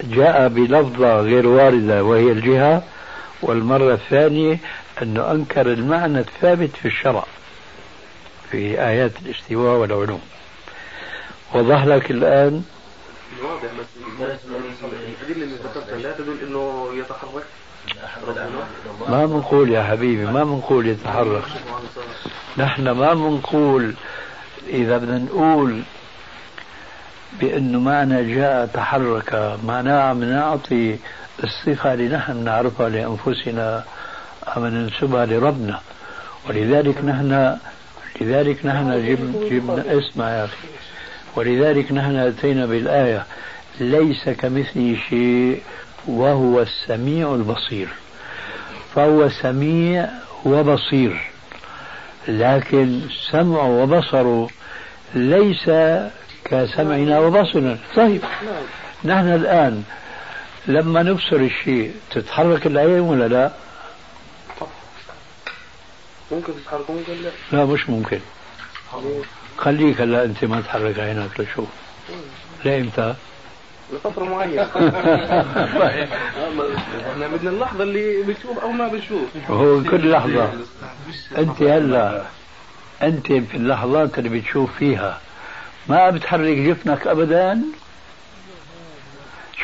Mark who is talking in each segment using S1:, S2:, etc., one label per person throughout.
S1: جاء بلفظة غير واردة وهي الجهة. والمرة الثانية أنه أنكر المعنى الثابت في الشرع في آيات الاستواء والعلوم. وضح لك الآن
S2: واضح بس اللي ذكرتها لا أنه يتحرك
S1: ما بنقول يا حبيبي ما بنقول يتحرك. نحن ما بنقول إذا بدنا نقول بأنه معنى جاء تحرك معناه عم نعطي الصفة اللي نحن نعرفها لأنفسنا أم ننسبها لربنا. ولذلك نحن لذلك نحن جب جبنا اسمع يا أخي. ولذلك نحن أتينا بالآية ليس كمثله شيء وهو السميع البصير. فهو سميع وبصير لكن سمعه وبصره ليس كسمعنا وبصرنا. طيب. نحن الآن لما نبصر الشيء تتحرك العين ولا لا؟
S2: ممكن تتحرك ممكن لا.
S1: لا مش ممكن. خليك هلا أنت ما تحرك عينك لشوف لامتى؟
S2: لفترة معينة. إحنا بدنا اللحظة اللي بتشوف أو ما بتشوف.
S1: هو كل لحظة. أنت هلا أنت في اللحظات اللي بتشوف فيها. ما بتحرك جفنك أبدا.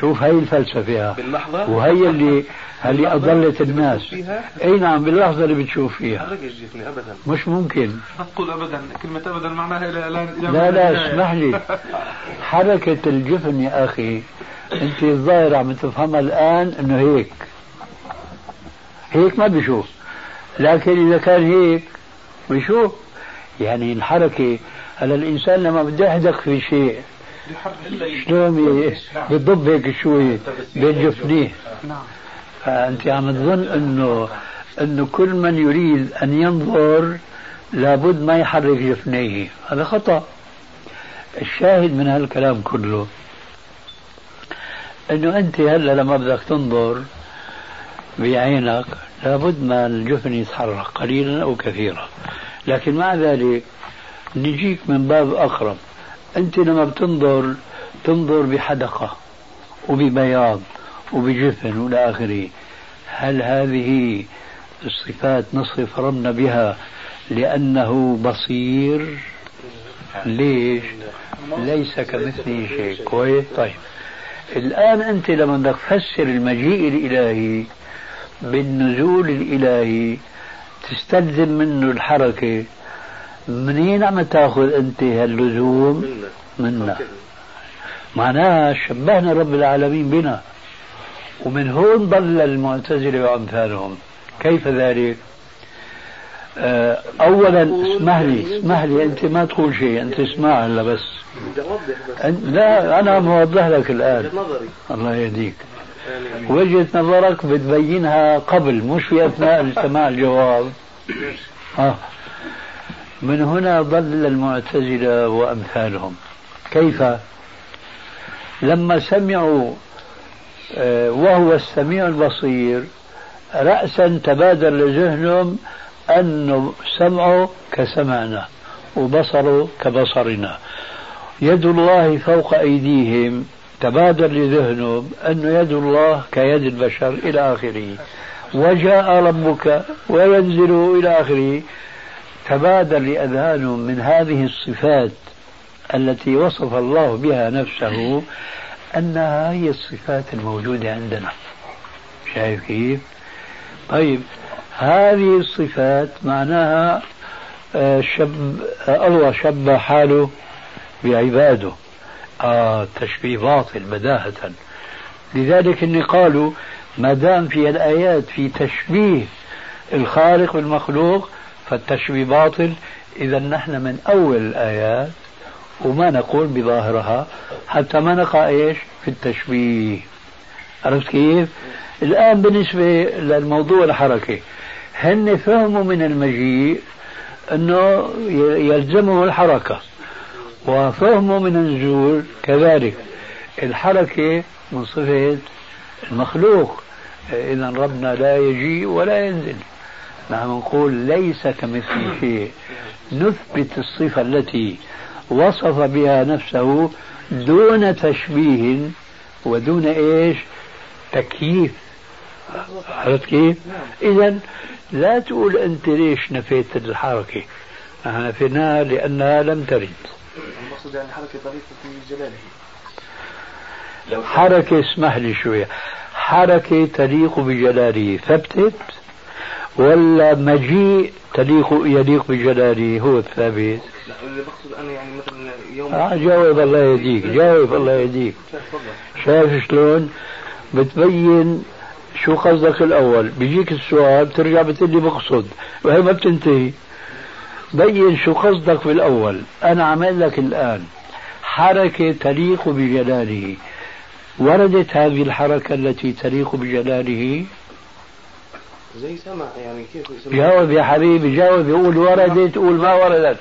S1: شوف هي الفلسفة.
S2: باللحظة.
S1: وهي اللي اللي أضلت الناس. أي نعم باللحظة اللي بتشوف فيها.
S2: أبدا.
S1: مش ممكن.
S2: لا تقول أبدا. كلمة أبدا معناها إلى إلى
S1: لا لا اسمح لي. حركة الجفن يا أخي أنت الظاهر عم تفهمها الآن إنه هيك. هيك ما بيشوف. لكن إذا كان هيك بيشوف. يعني الحركة هلا الإنسان لما بده يحدق في شيء. شلون بضب هيك شوي بين جفنيه فأنت عم تظن أنه أنه كل من يريد أن ينظر لابد ما يحرك جفنيه. هذا خطأ. الشاهد من هالكلام كله أنه أنت هلأ لما بدك تنظر بعينك لابد ما الجفن يتحرك قليلا أو كثيرا. لكن مع ذلك نجيك من باب أقرب. أنت لما بتنظر تنظر بحدقة وببياض وبجفن وإلى آخره. هل هذه الصفات نصف ربنا بها لأنه بصير؟ ليش؟ ليس كمثله شيء. كويس؟ طيب. الآن أنت لما بدك تفسر المجيء الإلهي بالنزول الإلهي تستلزم منه الحركة منين عم تأخذ أنت هاللزوم؟ منا معناها شبهنا رب العالمين بنا. ومن هون ضل المعتزلة وأمثالهم. كيف ذلك؟ آه، أولا اسمح لي اسمح لي أنت ما تقول شيء أنت اسمع هلا بس. لا أنا موضح لك الآن. الله يهديك. وجهة نظرك بتبينها قبل مش في أثناء سماع الجواب. آه. من هنا ضل المعتزلة وأمثالهم. كيف؟ لما سمعوا آه، وهو السميع البصير رأسا تبادر لذهنهم أن سمعه كسمعنا وبصره كبصرنا. يد الله فوق أيديهم تبادر لذهنهم أن يد الله كيد البشر إلى آخره. وجاء ربك وينزل إلى آخره. تبادر لأذهانهم من هذه الصفات التي وصف الله بها نفسه أنها هي الصفات الموجودة عندنا. شايف كيف؟ طيب هذه الصفات معناها آه، شب آه، الله شبه حاله بعباده. آه تشبيه باطل بداهة. لذلك إن قالوا ما دام في الآيات في تشبيه الخالق بالمخلوق فالتشبيه باطل. إذا نحن من أول الآيات وما نقول بظاهرها حتى ما نقع إيش؟ في التشبيه عرفت كيف؟ الآن بالنسبة للموضوع الحركة هن فهموا من المجيء أنه يلزمه الحركة وفهموا من النزول كذلك. الحركة من صفة المخلوق إذا ربنا لا يجيء ولا ينزل. نحن نقول ليس كمثل شيء. نثبت الصفة التي وصف بها نفسه دون تشبيه ودون إيش؟ تكييف. عرفت كيف؟ إذا لا تقول أنت ليش نفيت الحركة. نحن نفيناها لأنها لم ترد.
S2: المقصود يعني حركة طريقة في جلاله
S1: حركة اسمح لي شوية. حركة تليق بجلاله. ثبتت ولا مجيء تليق يليق بجلاله هو الثابت.
S2: لا اللي بقصد أنا يعني مثلا يوم
S1: آه جاوب الله يهديك جاوب الله يهديك. شايف شلون؟ بتبين شو قصدك الأول. بيجيك السؤال بترجع بتقول لي بقصد. وهي ما بتنتهي. بين شو قصدك بالاول أنا عمل لك الآن. حركة تليق بجلاله. وردت هذه الحركة التي تليق بجلاله؟
S2: زي سمع يعني كيف سمع
S1: جاوب يا حبيبي جاوب يقول وردت قول ما وردت.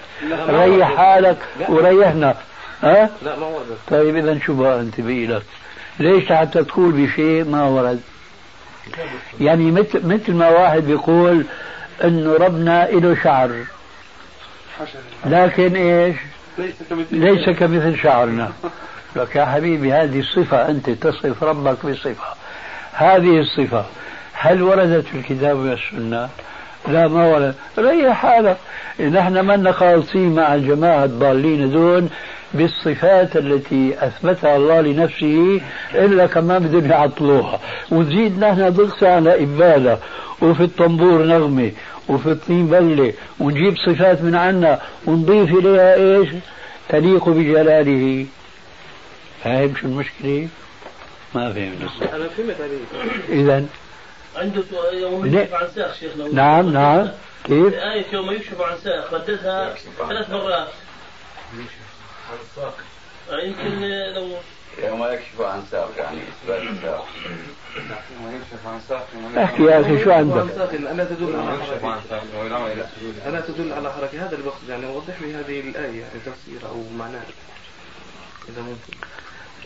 S1: ريح حالك وريحنا. ها؟
S2: لا ما وردت.
S1: طيب اذا شو بقى انت لك. ليش حتى تقول بشيء ما ورد؟ يعني مثل مثل ما واحد بيقول انه ربنا له شعر. لكن إيش؟ ليس كمثل شعرنا. لك يا حبيبي هذه صفة أنت تصف ربك بصفة. هذه الصفة. هل وردت في الكتاب والسنة؟ لا ما ورد ريح حالك. نحن ما خالصين مع الجماعة الضالين دون بالصفات التي أثبتها الله لنفسه إلا كمان بدهم يعطلوها ونزيد نحن ضغط على إبالة وفي الطنبور نغمة وفي الطين بلة ونجيب صفات من عنا ونضيف إليها إيش؟ تليق بجلاله. فاهم شو المشكلة؟ ما فهمت.
S2: أنا فهمت عليك
S1: إذا
S3: عنده يوم يكشف عن ساق شيخنا
S1: نعم نعم. كيف؟
S3: آية يوم يكشف عن ساق رددها ثلاث مرات.
S4: عن ساق
S3: يمكن لو
S4: يوم يكشف عن ساق يعني إثبات ساق
S2: يوم يكشف عن ساق
S1: أحكي يا أخي شو عندك؟
S2: ألا تدل على
S4: يكشف عن
S2: حركة؟
S4: ساق ولا
S2: ألا تدل على حركة؟ هذا اللي بقصد يعني وضح لي هذه الآية يعني تفسيرها أو معناها إذا ممكن.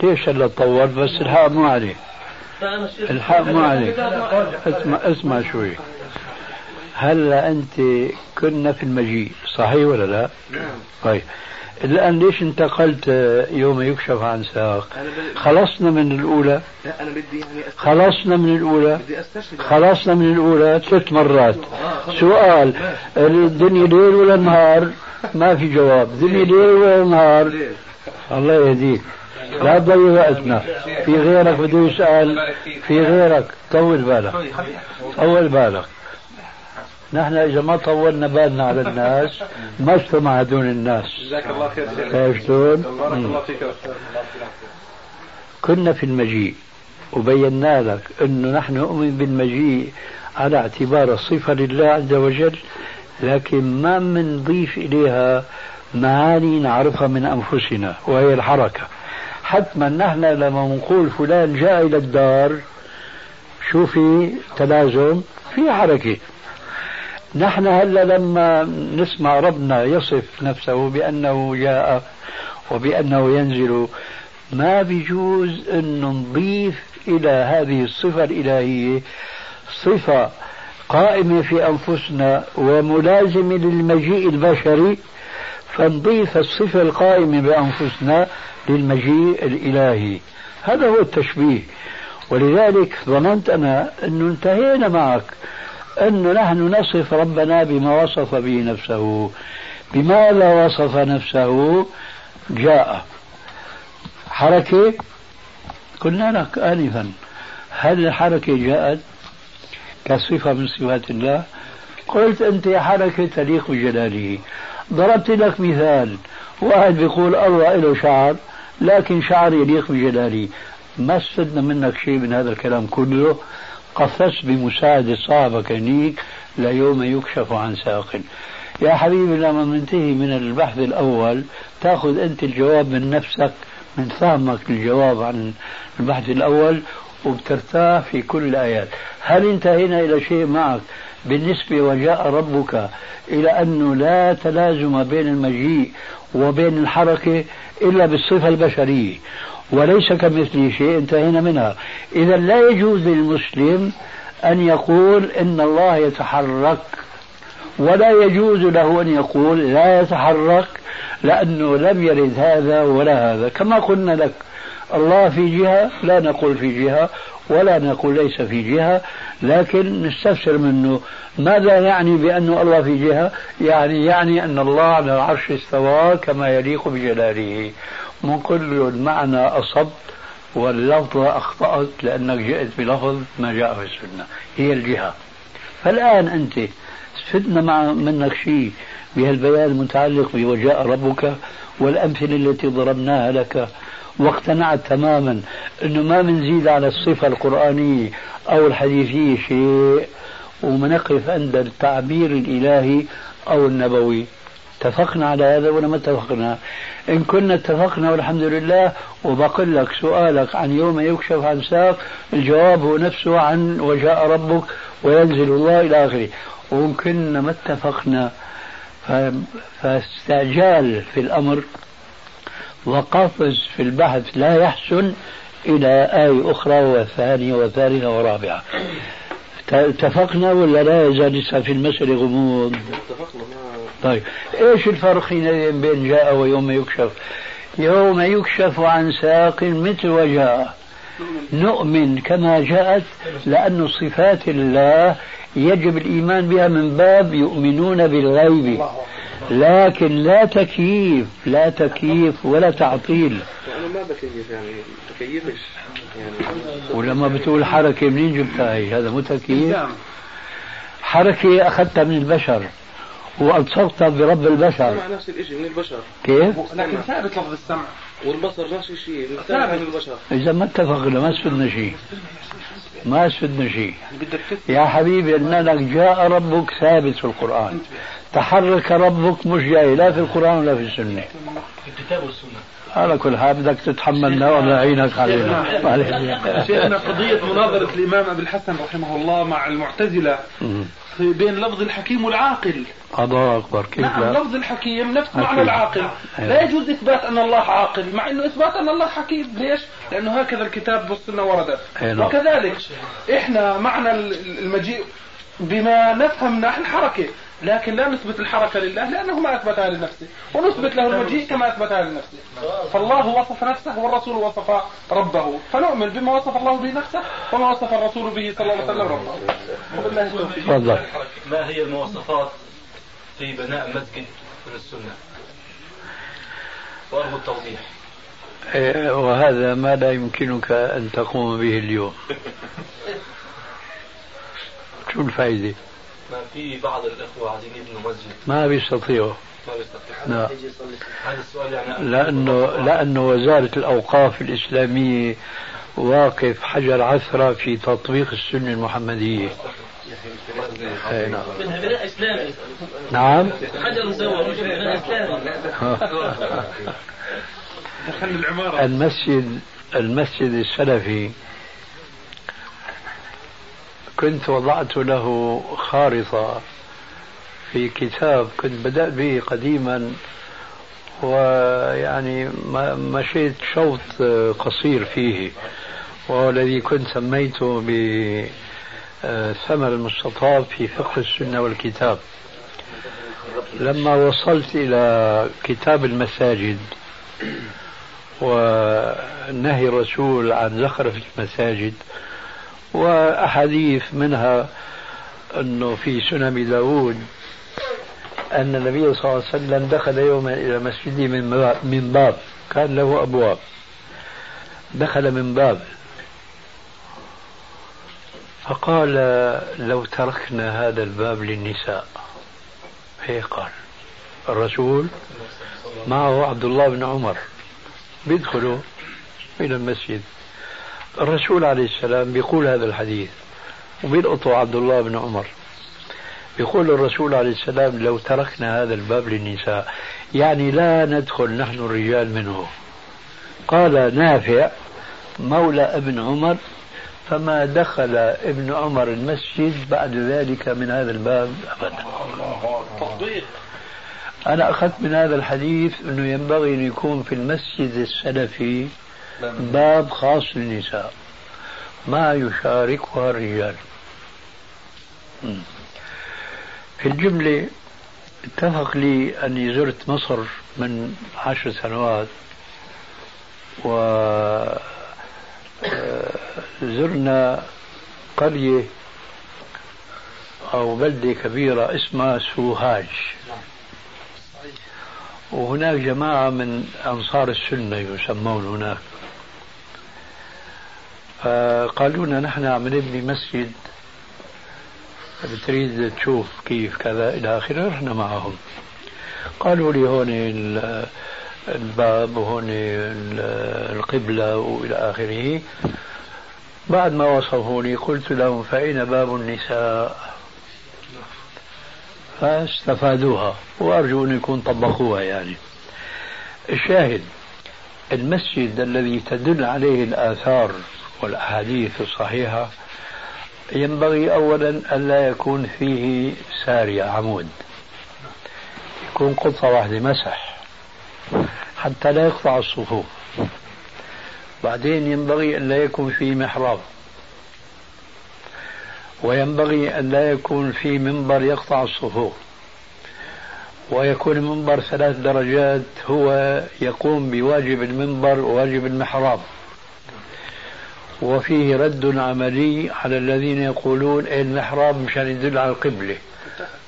S1: ليش هلا طولت بس الحق مو عليه. الحق مو عليك اسمع اسمع شوي هلا انت كنا في المجيء صحيح ولا لا؟
S2: نعم
S1: طيب الان ليش انتقلت يوم يكشف عن ساق؟ خلصنا من الأولى
S2: لا أنا بدي يعني.
S1: خلصنا من الأولى
S2: بدي أستشهد
S1: خلصنا من الأولى ثلاث مرات سؤال الدنيا ليل ولا نهار؟ ما في جواب الدنيا ليل ولا نهار؟ الله يهديك لا تضيع وقتنا. في غيرك بده يسأل في غيرك. طول بالك. طول بالك. نحن إذا ما طولنا بالنا على الناس ما اجتمع دون الناس
S2: جزاك الله خير شيخ.
S1: شلون؟
S2: بارك الله فيك
S1: كنا في المجيء وبينا لك أنه نحن نؤمن بالمجيء على اعتبار صفة لله عز وجل لكن ما بنضيف إليها معاني نعرفها من أنفسنا وهي الحركة. حتما نحن لما نقول فلان جاء إلى الدار شو في تلازم في حركة. نحن هلا لما نسمع ربنا يصف نفسه بأنه جاء وبأنه ينزل ما بيجوز أن نضيف إلى هذه الصفة الإلهية صفة قائمة في أنفسنا وملازمة للمجيء البشري فنضيف الصفة القائمة بأنفسنا للمجيء الإلهي. هذا هو التشبيه. ولذلك ظننت أنا أنه انتهينا معك أنه نحن نصف ربنا بما وصف به نفسه. بماذا وصف نفسه جاء. حركة؟ قلنا لك آنفا. هل الحركة جاءت كصفة من صفات الله؟ قلت أنت حركة تليق بجلاله. ضربت لك مثال. واحد بيقول الله له شعر لكن شعر يليق بجلاله. ما استفدنا منك شيء من هذا الكلام كله. قفزت بمساعدة صاحبك هنيك ليوم يكشف عن ساق. يا حبيبي لما ننتهي من البحث الأول تأخذ أنت الجواب من نفسك من فهمك للجواب عن البحث الأول وبترتاح في كل الآيات. هل انتهينا إلى شيء معك؟ بالنسبة وجاء ربك إلى أنه لا تلازم بين المجيء وبين الحركة إلا بالصفة البشرية وليس كمثله شيء انتهينا منها. إذا لا يجوز للمسلم أن يقول إن الله يتحرك ولا يجوز له أن يقول لا يتحرك لأنه لم يرد هذا ولا هذا. كما قلنا لك الله في جهة لا نقول في جهة. ولا نقول ليس في جهة لكن نستفسر منه. ماذا يعني بأن الله في جهة؟ يعني يعني أن الله على العرش استوى كما يليق بجلاله. نقول له المعنى أصبت واللفظ أخطأت لأنك جئت بلفظ ما جاء في السنة. هي الجهة. فالآن أنت استفدنا مع منك شيء بهالبيان المتعلق بوجاء ربك والأمثلة التي ضربناها لك. واقتنعت تماما أنه ما بنزيد على الصفة القرآنية أو الحديثية شيء ومنقف عند التعبير الإلهي أو النبوي. اتفقنا على هذا ولا ما اتفقنا؟ إن كنا اتفقنا والحمد لله وبقول لك سؤالك عن يوم يكشف عن ساق الجواب هو نفسه عن وجاء ربك وينزل الله إلى آخره. وإن كنا ما اتفقنا فاستعجال في الأمر وقفز في البحث لا يحسن إلى آية أخرى وثانية وثالثة ورابعة. اتفقنا ولا لا يزال لسه في المسألة غموض؟
S2: اتفقنا.
S1: طيب إيش الفرق حينئذ بين جاء ويوم يكشف؟ يوم يكشف عن ساق مثل وجاء. نؤمن كما جاءت لأن صفات الله يجب الإيمان بها من باب يؤمنون بالغيب. لكن لا تكييف لا تكييف ولا تعطيل.
S2: أنا ما بكيف يعني بكيفش يعني
S1: ولما بتقول حركة منين جبتها هي؟ هذا مو تكييف. حركة أخذتها من البشر وألصقتها برب البشر.
S2: السمع نفس الشيء من البشر.
S1: كيف؟
S5: لكن ثابت لفظ السمع.
S2: والبصر نفس الشيء ثابت. من البشر.
S1: إذا ما اتفقنا ما استفدنا شيء. ما استفدنا شيء. يا حبيبي أنك جاء ربك ثابت في القرآن. تحرك ربك مش جاي لا في القرآن ولا في السنة
S3: في الكتاب والسنة
S1: على كل حال بدك تتحملنا ولا عينك علينا.
S5: شيخنا قضية مناظرة الإمام أبي الحسن رحمه الله مع المعتزلة في بين لفظ الحكيم والعاقل
S1: الله أكبر كيف
S5: نعم
S1: لا؟
S5: لفظ الحكيم نفس. معنى العاقل
S1: أيوة.
S5: لا يجوز إثبات أن الله عاقل مع أنه إثبات أن الله حكيم ليش؟ لأنه هكذا الكتاب والسنة وردت
S1: نعم.
S5: وكذلك إحنا معنى المجيء بما نفهم نحن حركة لكن لا نثبت الحركة لله لأنه ما أثبتها لنفسه ونثبت له المجيء كما أثبتها لنفسه. فالله وصف نفسه والرسول وصف ربه فنؤمن بما وصف الله به نفسه وما وصف الرسول به صلى الله عليه وسلم ربه. وبالله التوفيق
S3: ما هي المواصفات في بناء مسجد من السنة؟ وأرجو التوضيح.
S1: إيه، وهذا ما لا يمكنك أن تقوم به اليوم. شو الفائدة؟
S3: ما في بعض الإخوة عايزين يبنوا مسجد.
S1: ما بيستطيعوا.
S3: ما بيستطيع
S1: لا.
S3: هذا السؤال يعني
S1: لأنه لأنه وزارة الأوقاف الإسلامية واقف حجر عثرة في تطبيق السنة المحمدية. نعم.
S3: بناء إسلامي
S1: نعم.
S3: حجر مش بناء
S5: العمارة
S1: المسجد المسجد السلفي كنت وضعت له خارطة في كتاب كنت بدأت به قديما ويعني مشيت شوط قصير فيه وهو الذي كنت سميته بثمر المستطاب في فقه السنة والكتاب. لما وصلت إلى كتاب المساجد ونهي الرسول عن زخرفة المساجد وأحاديث منها أنه في سنن داود أن النبي صلى الله عليه وسلم دخل يوما إلى مسجده من من باب. كان له أبواب. دخل من باب. فقال لو تركنا هذا الباب للنساء. هيك قال؟ الرسول معه عبد الله بن عمر. بيدخلوا إلى المسجد. الرسول عليه السلام بيقول هذا الحديث وبيلقطوا عبد الله بن عمر. يقول الرسول عليه السلام لو تركنا هذا الباب للنساء يعني لا ندخل نحن الرجال منه. قال نافع مولى ابن عمر فما دخل ابن عمر المسجد بعد ذلك من هذا الباب أبدا.
S5: تطبيق
S1: أنا أخذت من هذا الحديث أنه ينبغي أن يكون في المسجد السلفي باب خاص للنساء ما يشاركها الرجال. في الجملة اتفق لي أني زرت مصر من عشر سنوات و آه، قرية أو بلدة كبيرة اسمها سوهاج. وهناك جماعة من أنصار السنة يسمون هناك. فقالوا لنا نحن عم نبني مسجد. بتريد تشوف كيف كذا إلى آخره رحنا معهم. قالوا لي هون الباب وهون القبلة وإلى آخره. بعد ما وصفوني قلت لهم فأين باب النساء؟ فاستفادوها. وأرجو أن يكون طبقوها يعني. الشاهد المسجد الذي تدل عليه الآثار والأحاديث الصحيحة ينبغي أولا ألا يكون فيه سارية عمود. يكون قطعة واحدة مسح حتى لا يقطع الصفوف. بعدين ينبغي أن لا يكون فيه محراب. وينبغي أن لا يكون في منبر يقطع الصفوف. ويكون المنبر ثلاث درجات هو يقوم بواجب المنبر وواجب المحراب. وفيه رد عملي على الذين يقولون المحراب مشان يدل على القبلة.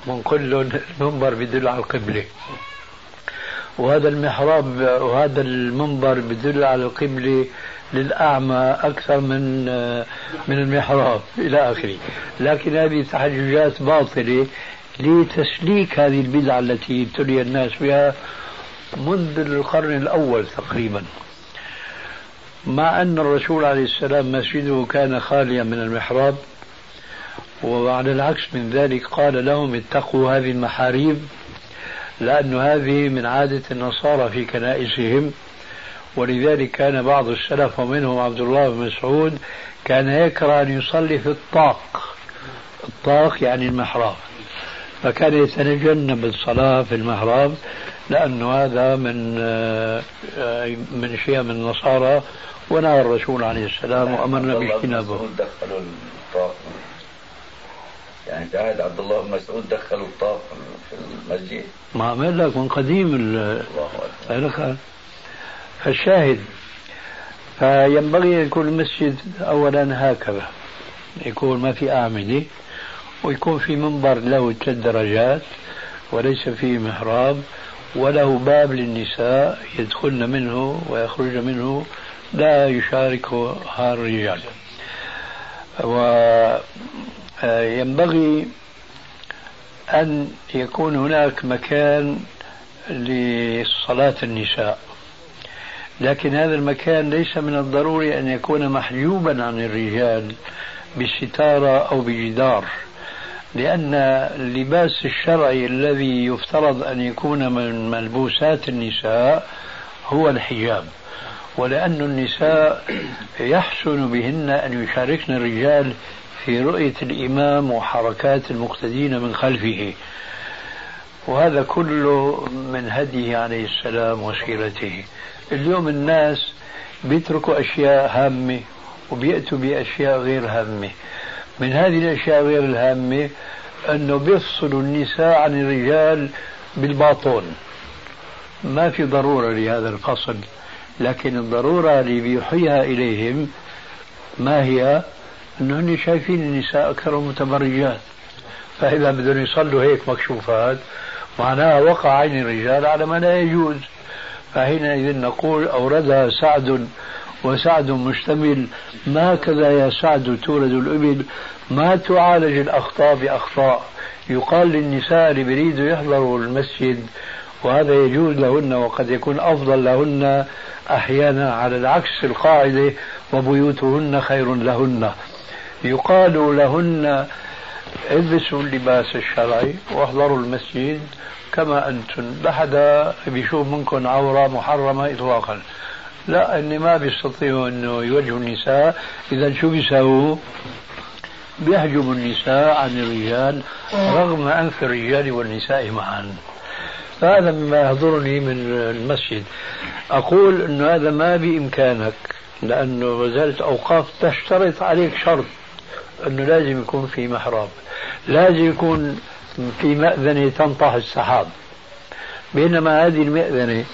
S1: من لهم المنبر بيدل على القبلة. وهذا المحراب وهذا المنبر بدل على القبلة للأعمى أكثر من من المحراب إلى آخره. لكن هذه تحججات باطلة لتسليك هذه البدعة التي ابتلي الناس بها منذ القرن الأول تقريبا. مع أن الرسول عليه السلام مسجده كان خاليا من المحراب وعلى العكس من ذلك قال لهم اتقوا هذه المحاريب لأن هذه من عادة النصارى في كنائسهم. ولذلك كان بعض السلف ومنهم عبد الله بن مسعود كان يكره أن يصلي في الطاق. الطاق يعني المحراب. فكان يتجنب الصلاة في المحراب لأنه هذا من آه، من شيء من النصارى ونهى الرسول عليه السلام وأمرنا باجتنابه.
S4: دخلوا الطاق. يعني عهد عبد الله بن مسعود دخلوا الطاق في المسجد.
S1: ما عمل لك من قديم الله أكبر. فالشاهد فينبغي أن يكون المسجد أولا هكذا. يكون ما في أعمدة ويكون في منبر له ثلاث درجات وليس فيه محراب وله باب للنساء يدخلن منه ويخرجن منه لا يشاركها الرجال. وينبغي أن يكون هناك مكان لصلاة النساء. لكن هذا المكان ليس من الضروري أن يكون محجوبا عن الرجال بستارة أو بجدار لأن اللباس الشرعي الذي يفترض أن يكون من ملبوسات النساء هو الحجاب ولأن النساء يحسن بهن أن يشاركن الرجال في رؤية الإمام وحركات المقتدين من خلفه. وهذا كله من هديه عليه السلام وسيرته. اليوم الناس بيتركوا أشياء هامة وبيأتوا بأشياء غير هامة. من هذه الأشياء غير الهامة أنه بيفصلوا النساء عن الرجال بالباطون. ما في ضرورة لهذا الفصل لكن الضرورة اللي بيوحيها إليهم ما هي؟ أنهم شايفين النساء أكثر متبرجات. فإذا بدهم يصلوا هيك مكشوفات معناها وقع عين الرجال على ما لا يجوز. فحينئذ نقول أوردها سعد وسعد مشتمل ما كذا يا سعد تولد الإبل ما تعالج الأخطاء بأخطاء يقال للنساء اللي بيريدوا يحضروا المسجد وهذا يجوز لهن وقد يكون أفضل لهن أحيانا على العكس القاعدة وبيوتهن خير لهن يقال لهن البسوا اللباس الشرعي واحضروا المسجد كما أنتم. لا حدا بيشوف منكم عورة محرمة إطلاقا. لا إني ما بيستطيعوا إنه يوجهوا النساء. إذا شو بيساووا؟ بيحجبوا النساء عن الرجال رغم أنف الرجال والنساء معا. فهذا مما يحضرني من المسجد. أقول انه هذا ما بإمكانك لأنه وزارة الاوقاف تشترط عليك شرط إنه لازم يكون في محراب. لازم يكون في مأذنة تنطح السحاب. بينما هذه المأذنة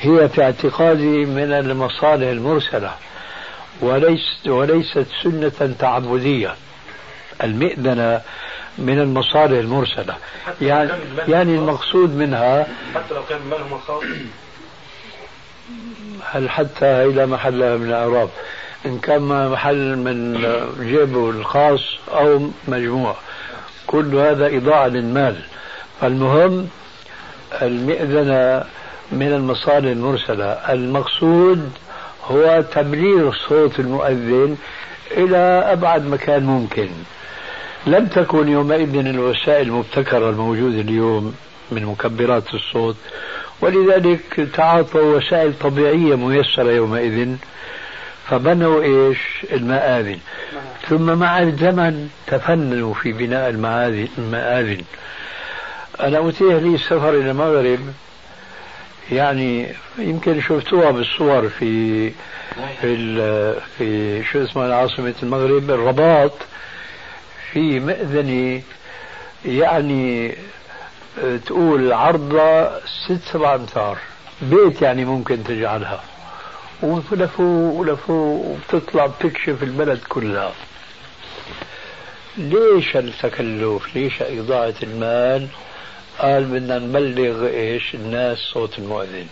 S1: هي في اعتقادي من المصالح المرسلة وليست وليست سنة تعبدية. المئذنة من المصالح المرسلة. يعني يعني المقصود منها
S3: حتى لو كان مالهم الخاص
S1: هل حتى إلى محلها من الأعراب. إن كان محل من جيبه الخاص أو مجموع. كل هذا إضاعة للمال. فالمهم المئذنة من المصالح المرسلة. المقصود هو تبليغ صوت المؤذن إلى أبعد مكان ممكن. لم تكن يومئذ الوسائل المبتكرة الموجودة اليوم من مكبرات الصوت ولذلك تعاطوا وسائل طبيعية ميسرة يومئذ. فبنوا إيش؟ المآذن. ثم مع الزمن تفننوا في بناء المآذن أنا أتيح لي السفر إلى المغرب. يعني يمكن شفتوها بالصور في في في شو اسمها عاصمة المغرب الرباط. في مأذنة يعني تقول عرضها ست سبع أمتار. بيت يعني ممكن تجعلها. ولفوا ولفوا وبتطلع بتكشف البلد كلها. ليش التكلف؟ ليش إضاعة المال؟ قال بدنا نبلغ إيش؟ الناس صوت المؤذن.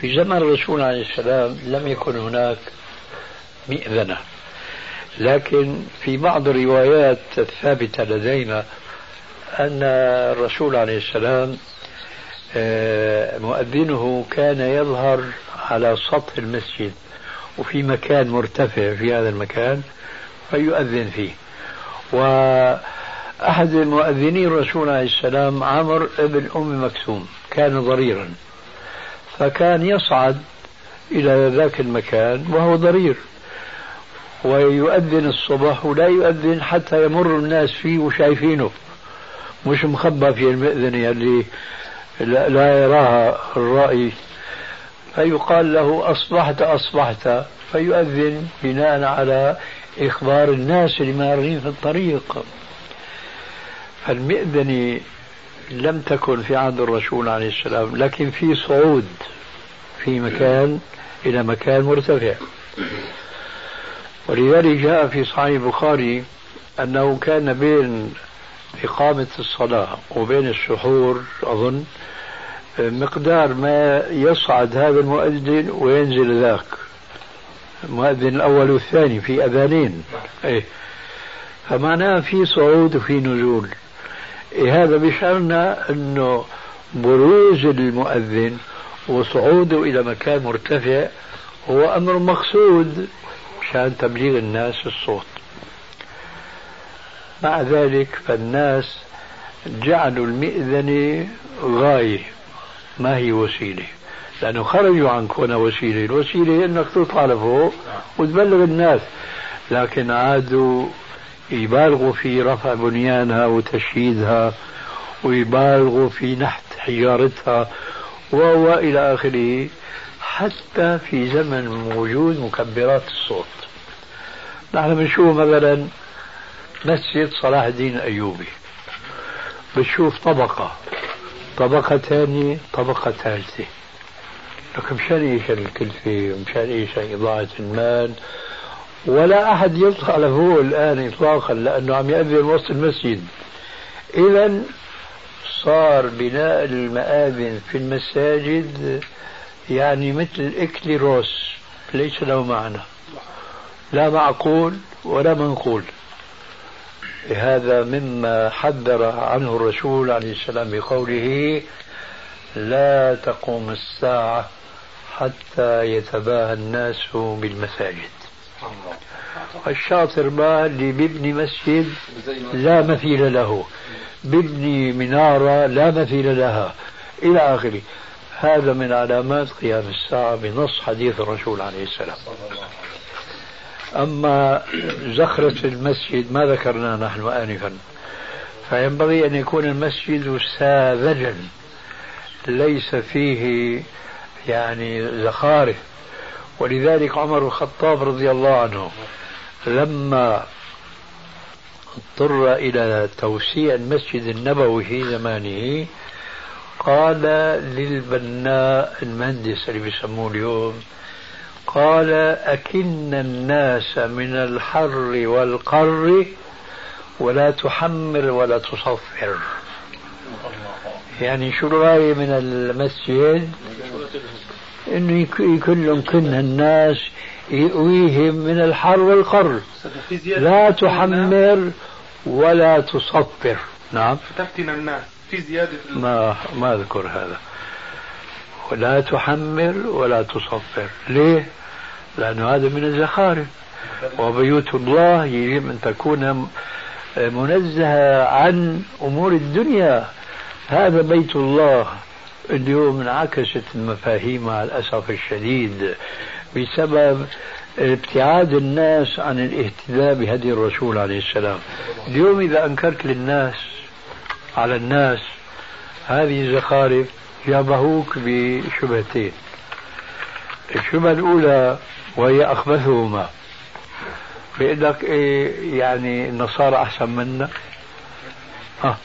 S1: في زمن الرسول عليه السلام لم يكن هناك مئذنة. لكن في بعض الروايات الثابتة لدينا أن الرسول عليه السلام مؤذنه كان يظهر على سطح المسجد وفي مكان مرتفع في هذا المكان فيؤذن فيه. وأحد مؤذني الرسول عليه السلام عمر ابن أم مكتوم كان ضريرا فكان يصعد إلى ذاك المكان وهو ضرير ويؤذن الصبح ولا يؤذن حتى يمر الناس فيه وشايفينه مش مخبى في المئذنة اللي لا يراها الرائي فيقال له أصبحت أصبحت فيؤذن بناء على إخبار الناس اللي مارين في الطريق. فالمئذنة لم تكن في عهد الرسول عليه السلام لكن في صعود في مكان إلى مكان مرتفع. ولذلك جاء في صحيح البخاري أنه كان بين إقامة الصلاة وبين السحور أظن مقدار ما يصعد هذا المؤذن وينزل ذاك. المؤذن الأول والثاني في أذانين. إيه. فمعناه في صعود وفي نزول. إيه هذا بيشعرنا أنه بروز المؤذن وصعوده إلى مكان مرتفع هو أمر مقصود مشان تبليغ الناس الصوت. مع ذلك فالناس جعلوا المئذنة غاية. ما هي وسيلة؟ لأنه خرجوا عن كونها وسيلة. الوسيلة هي أنك تطلع لفوق وتبلغ الناس. لكن عادوا يبالغوا في رفع بنيانها وتشييدها ويبالغوا في نحت حجارتها وإلى آخره. حتى في زمن وجود مكبرات الصوت. نحن بنشوف مثلا مسجد صلاح الدين الأيوبي. بتشوف طبقة طبقة ثانية طبقة ثالثة. لك مشان إيش الكلفة مشان إيش إضاعة المال. ولا أحد يطلع له الآن إطلاقا لأنه عم يأذن وسط المسجد. إذا صار بناء المآذن في المساجد يعني مثل إكليروس ليس له معنى. لا معقول ولا منقول. هذا مما حذر عنه الرسول عليه السلام بقوله لا تقوم الساعة حتى يتباهى الناس بالمساجد. الشاطر ما اللي بيبني مسجد لا مثيل له. بيبني منارة لا مثيل لها. إلى آخره. هذا من علامات قيام الساعة بنص حديث الرسول عليه السلام. أما زخرة المسجد ما ذكرنا نحن آنفا. فينبغي أن يكون المسجد ساذجا. ليس فيه يعني زخارف. ولذلك عمر الخطاب رضي الله عنه لما اضطر إلى توسيع المسجد النبوي في زمانه قال للبناء المهندس اللي بيسموه اليوم قال أكن الناس من الحر والقر ولا تحمر ولا تصفر. يعني شو الغاية من المسجد؟ إنه كلهم كنا الناس يؤويهم من الحر والقر. لا تحمر ولا تصفر. نعم.
S5: تفتن الناس في زيادة
S1: ما ما أذكر هذا. ولا تحمر ولا تصفر. ليه؟ لأنه هذا من الزخارف. وبيوت الله يجب أن تكون منزهة عن أمور الدنيا. هذا بيت الله. اليوم انعكست المفاهيم مع الأسف الشديد بسبب ابتعاد الناس عن الاهتداء بهدي الرسول عليه السلام. اليوم إذا أنكرت للناس على الناس هذه الزخارف جابهوك بشبهتين. الشبهة الأولى وهي أخبثهما. بيقول لك إيه يعني النصارى أحسن منا. آه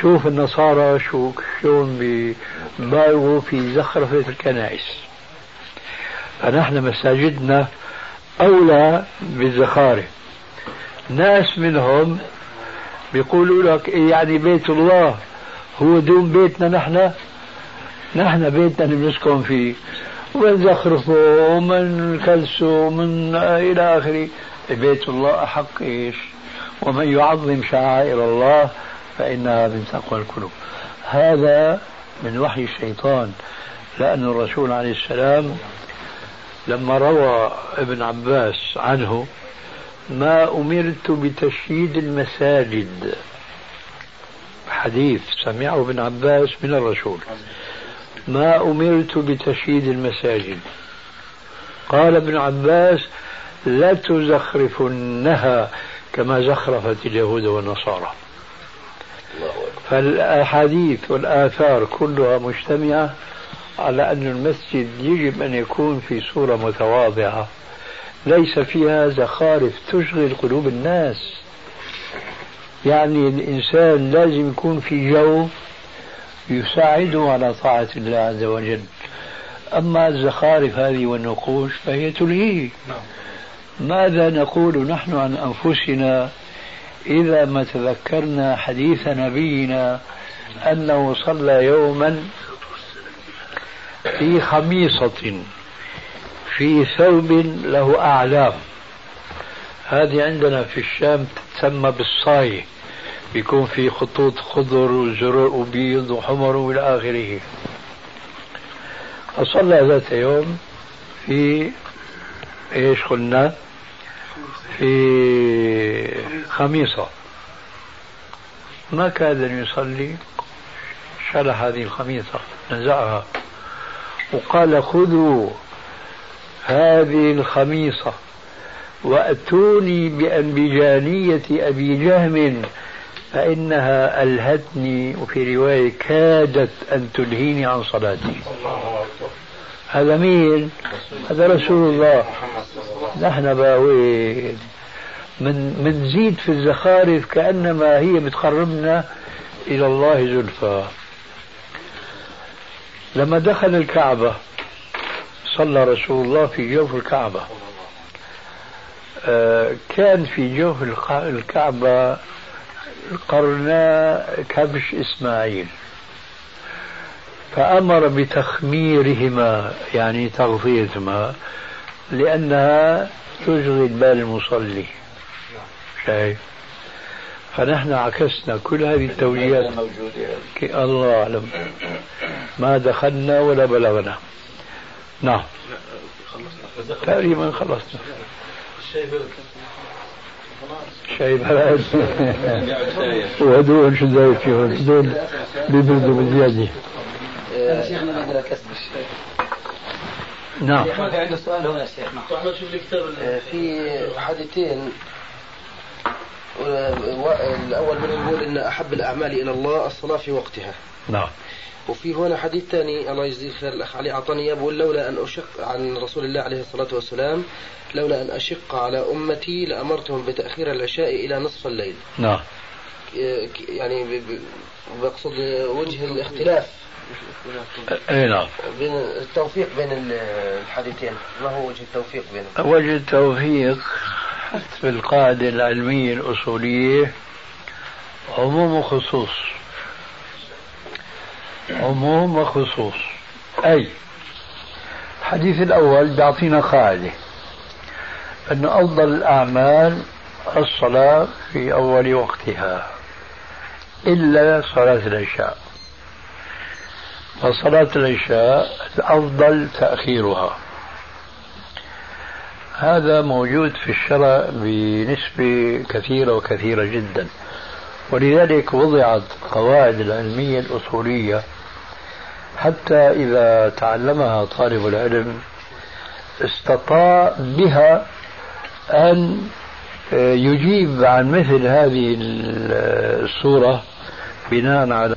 S1: شوف النصارى شو شلون بيبالغوا في زخرفة الكنائس. فنحن مساجدنا أولى بالزخارف. ناس منهم بيقولوا لك إيه يعني بيت الله هو دون بيتنا نحن؟ نحن بيتنا اللي بنسكن فيه. ومنزخرفه ومنكلسه ومن إلى آخره. بيت الله أحق إيش؟ ومن يعظم شعائر الله فإنها من تقوى القلوب. هذا من وحي الشيطان. لأن الرسول عليه السلام لما روى ابن عباس عنه ما أمرت بتشييد المساجد. حديث سمعه ابن عباس من الرسول. ما أمرت بتشييد المساجد. قال ابن عباس لتزخرفنها كما زخرفت اليهود والنصارى. فالأحاديث والآثار كلها مجتمعة على أن المسجد يجب أن يكون في صورة متواضعة. ليس فيها زخارف تشغل قلوب الناس. يعني الإنسان لازم يكون في جو يساعده على طاعة الله عز وجل. أما الزخارف هذه والنقوش فهي تلهيه. ماذا نقول نحن عن أنفسنا إذا ما تذكرنا حديث نبينا أنه صلى يوما في خميصة في ثوب له أعلام. هذه عندنا في الشام تسمى بالصاية. بيكون في خطوط خضر وزرق وبيض وحمر والى آخره. فصلى ذات يوم في إيش قلنا؟ في خميصة. ما كاد يصلي شلح هذه الخميصة نزعها وقال خذوا هذه الخميصة وأتوني بأنبجانية أبي جهم فإنها ألهتني وفي رواية كادت أن تلهيني عن صلاتي. هذا مين؟ هذا رسول الله. نحن باوين. من منزيد في الزخارف كأنما هي بتقربنا إلى الله زلفى. لما دخل الكعبة صلى رسول الله في جوف الكعبة. آه، كان في جوف الكعبة قرنا كبش إسماعيل. فأمر بتخميرهما يعني تغطيتهما لأنها تشغل بال المصلي. شايف؟ فنحن عكسنا كل هذه التوجيهات الله أعلم. ما دخلنا ولا بلغنا. نعم. تقريبا خلصنا. شاي برد وهدول شو زي فيهم هدول بيبردوا بزيادة
S6: أنا شيخنا كسب
S1: نعم
S6: في عنده سؤال هنا شيخنا
S3: احمد شوف لي كتاب
S6: آه، في حديثين الأول منهم يقول إن أحب الأعمال إلى الله الصلاة في وقتها.
S1: نعم.
S6: وفي هنا حديث ثاني الله يجزيه خير الأخ علي. أعطاني إياه بقول لولا أن أشق عن رسول الله عليه الصلاة والسلام لولا أن أشق على أمتي لأمرتهم بتأخير العشاء إلى نصف الليل.
S1: نعم.
S6: يعني بقصد وجه الاختلاف.
S1: اي نعم.
S6: بين التوفيق بين ال- الحديثين. ما هو وجه التوفيق بينهم؟
S1: وجه التوفيق في القاعدة العلمية الأصولية عموم وخصوص. عموم وخصوص. أي الحديث الأول بيعطينا قاعدة أن أفضل الأعمال الصلاة في أول وقتها إلا صلاة العشاء. فصلاة العشاء الأفضل تأخيرها. هذا موجود في الشرع بنسبة كثيرة وكثيرة جدا. ولذلك وضعت قواعد العلمية الأصولية حتى إذا تعلمها طالب العلم استطاع بها أن يجيب عن مثل هذه الصورة بناء على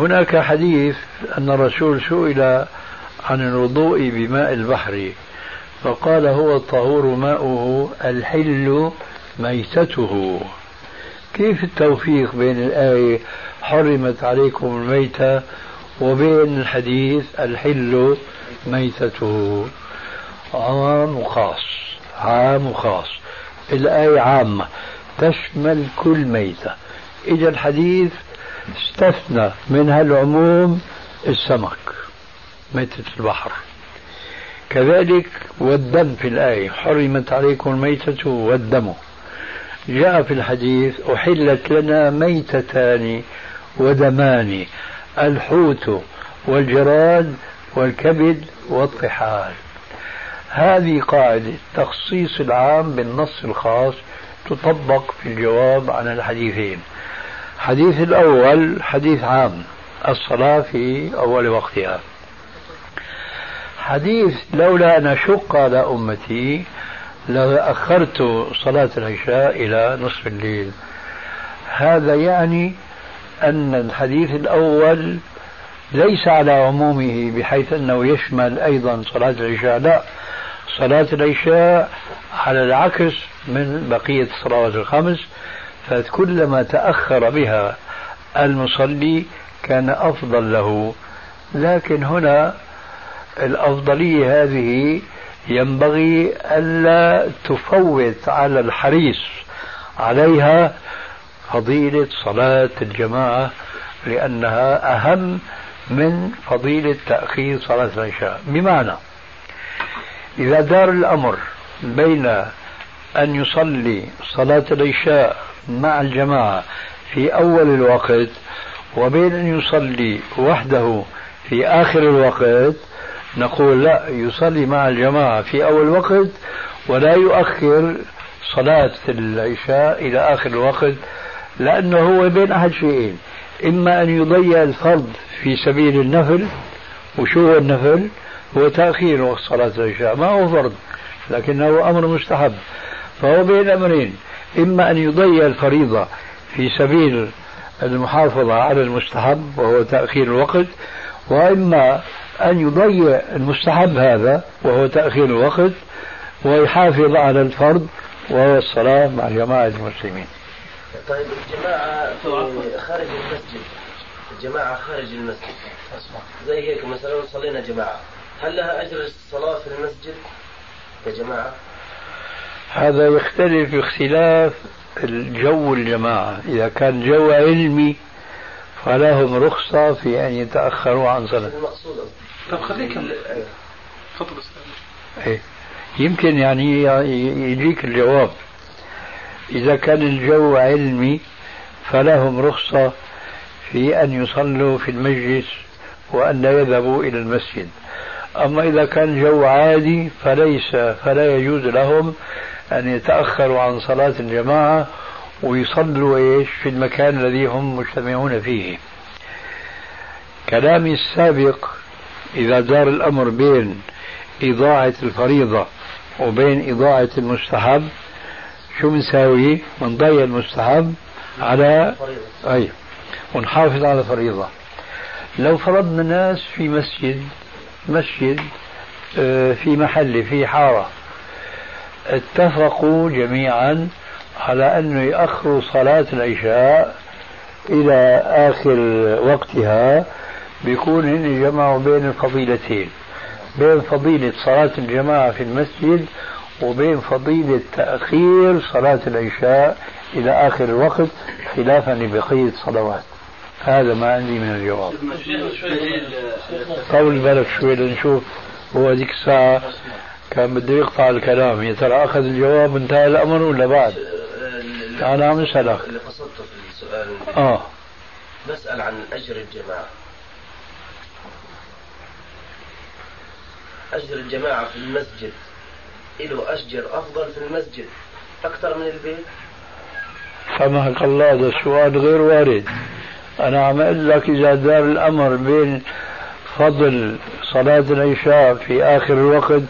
S1: هناك حديث أن الرسول سئل عن الوضوء بماء البحر فقال هو الطهور ماؤه الحل ميتته. كيف التوفيق بين الآية حرمت عليكم الميتة وبين الحديث الحل ميتته. عام وخاص عام وخاص الآية عامة تشمل كل ميتة. إذا الحديث استثنى من هالعموم السمك ميتة البحر. كذلك والدم في الآية حرمت عليكم الميتة والدم. جاء في الحديث أحلت لنا ميتتان ودمان الحوت والجراد والكبد والطحال. هذه قاعدة تخصيص العام بالنص الخاص تطبق في الجواب عن الحديثين. الحديث الأول حديث عام الصلاة في أول وقتها. حديث لولا أن أشق على أمتي لأخرت صلاة العشاء إلى نصف الليل. هذا يعني أن الحديث الأول ليس على عمومه بحيث أنه يشمل أيضا صلاة العشاء لا. صلاة العشاء على العكس من بقية الصلوات الخمس فكلما تأخر بها المصلي كان أفضل له. لكن هنا الأفضلية هذه ينبغي ألا تفوت على الحريص عليها فضيلة صلاة الجماعة لأنها أهم من فضيلة تأخير صلاة العشاء. بمعنى إذا دار الأمر بين أن يصلي صلاة العشاء مع الجماعة في أول الوقت وبين أن يصلي وحده في آخر الوقت نقول لا يصلي مع الجماعة في أول وقت ولا يؤخر صلاة العشاء إلى آخر الوقت لأنه هو بين أحد شيئين. إما أن يضيع الفرض في سبيل النفل وشو هو النفل؟ هو تأخير وقت صلاة العشاء ما هو فرض لكنه أمر مستحب. فهو بين أمرين. إما أن يضيع الفريضة في سبيل المحافظة على المستحب وهو تأخير الوقت وإما أن يضيع المستحب هذا وهو تأخير الوقت ويحافظ على الفرض وهو الصلاة مع جماعة المسلمين.
S6: طيب الجماعة في خارج المسجد. الجماعة خارج المسجد. زي هيك مثلا صلينا جماعة. هل لها أجر الصلاة في المسجد يا جماعة؟
S1: هذا يختلف اختلاف الجو الجماعة. إذا كان جو علمي فلهم رخصة في أن يتأخروا عن صلاة.
S6: المقصود.
S5: طب خليك
S6: أيوة.
S5: تفضل
S1: إيه. يمكن يعني يجيك الجواب. إذا كان الجو علمي فلهم رخصة في أن يصلوا في المجلس وأن لا يذهبوا إلى المسجد. أما إذا كان جو عادي فليس فلا يجوز لهم أن يتأخروا عن صلاة الجماعة ويصلوا إيش؟ في المكان الذي هم مجتمعون فيه. كلامي السابق إذا دار الأمر بين إضاعة الفريضة وبين إضاعة المستحب شو بنساوي؟ بنضيع المستحب على أي ونحافظ على الفريضة لو فرضنا ناس في مسجد مسجد آه، في محل في حارة اتفقوا جميعا على أنه يأخروا صلاة العشاء إلى آخر وقتها بيكون هن جمعوا بين الفضيلتين. بين فضيلة صلاة الجماعة في المسجد وبين فضيلة تأخير صلاة العشاء إلى آخر الوقت خلافا لبقية الصلوات. هذا ما عندي من الجواب. طول بالك شوي لنشوف هو هذيك الساعة كان بده يقطع الكلام. يا ترى أخذ الجواب انتهى الأمر ولا بعد؟ أنا عم أسألك.
S6: اللي قصدته في السؤال.
S1: آه.
S6: بسأل عن أجر الجماعة. أجر الجماعة في المسجد. له أشجر أفضل في المسجد. أكثر من البيت.
S1: سامحك الله هذا السؤال غير وارد. أنا عم أقول لك إذا دار الأمر بين فضل صلاة العشاء في آخر الوقت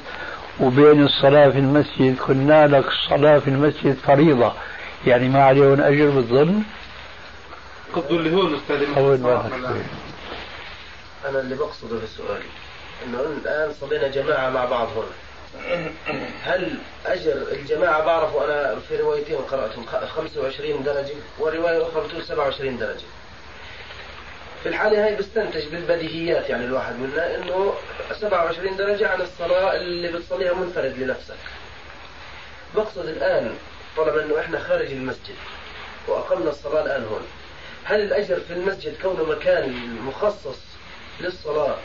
S1: وبين الصلاة في المسجد قلنا لك الصلاة في المسجد فريضة. يعني ما عليهم أجر بالظن
S5: قصده اللي هو الأستاذ
S1: أول ما
S6: أنا اللي بقصده في سؤالي إنه الآن صلينا جماعة مع بعض هنا هل أجر الجماعة بعرف أنا في روايتين قرأتهم 25 درجة ورواية أخرى بتقول 27 درجة في الحالة هاي بستنتج بالبديهيات يعني الواحد منا إنه 27 درجة عن الصلاة اللي بتصليها منفرد لنفسك. بقصد الآن طالما إنه إحنا خارج المسجد وأقمنا الصلاة الآن هون. هل الأجر في المسجد كونه مكان مخصص للصلاة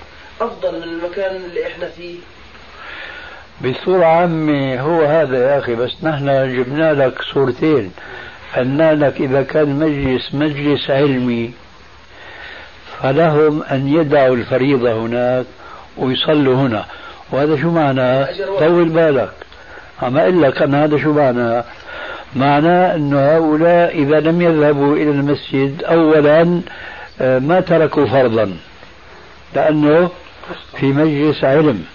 S6: أفضل من المكان اللي إحنا فيه؟
S1: بصورة عامة هو هذا يا أخي بس نحن جبنا لك صورتين. قلنا لك إذا كان مجلس مجلس علمي فلهم أن يدعوا الفريضة هناك ويصلوا هنا. وهذا شو معناه طول بالك. عم أقول لك أنا هذا شو معناه معناه أن هؤلاء إذا لم يذهبوا إلى المسجد أولا آه، ما تركوا فرضا لأنه في مجلس علم.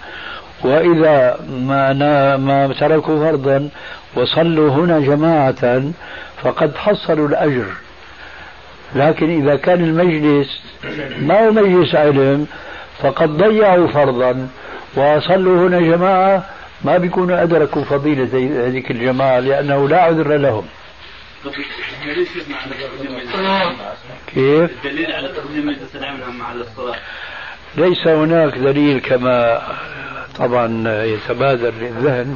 S1: وإذا ما ما تركوا فرضا وصلوا هنا جماعة فقد حصلوا الأجر. لكن إذا كان المجلس ما هو مجلس علم فقد ضيعوا فرضا وصلوا هنا جماعة ما بيكونوا أدركوا فضيلة هذيك الجماعة لأنه لا عذر لهم. كيف؟ الدليل على تقديم السلام على الصلاة. ليس هناك دليل كما طبعا يتبادر للذهن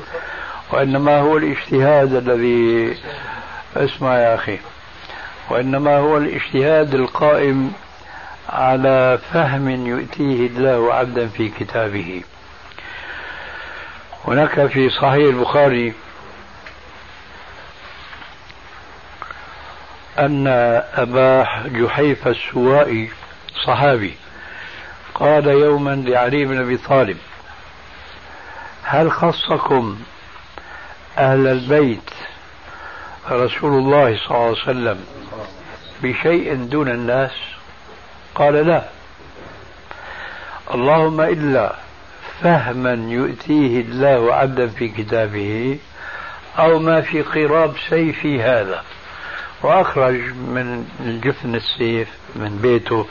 S1: وإنما هو الاجتهاد الذي اسمع يا أخي. وإنما هو الاجتهاد القائم على فهم يؤتيه الله عبدا في كتابه. هناك في صحيح البخاري أن أبا جحيفة السوائي صحابي قال يوما لعلي بن أبي طالب هل خصكم أهل البيت رسول الله صلى الله عليه وسلم بشيء دون الناس؟ قال لا. اللهم إلا فهما يؤتيه الله عبدا في كتابه أو ما في قراب سيفي هذا. وأخرج من الجفن السيف من بيته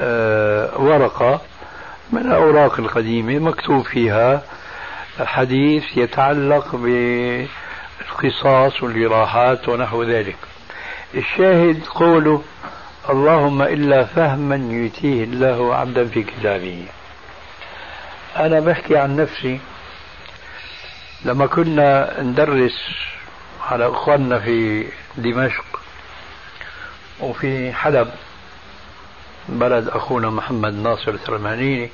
S1: آه، ورقة من الأوراق القديمة مكتوب فيها حديث يتعلق بالقصاص والجراحات ونحو ذلك. الشاهد قوله اللهم إلا فهما يؤتيه الله عبدا في كتابه. أنا بحكي عن نفسي. لما كنا ندرس على إخواننا في دمشق وفي حلب بلد أخونا محمد ناصر الثرمانيني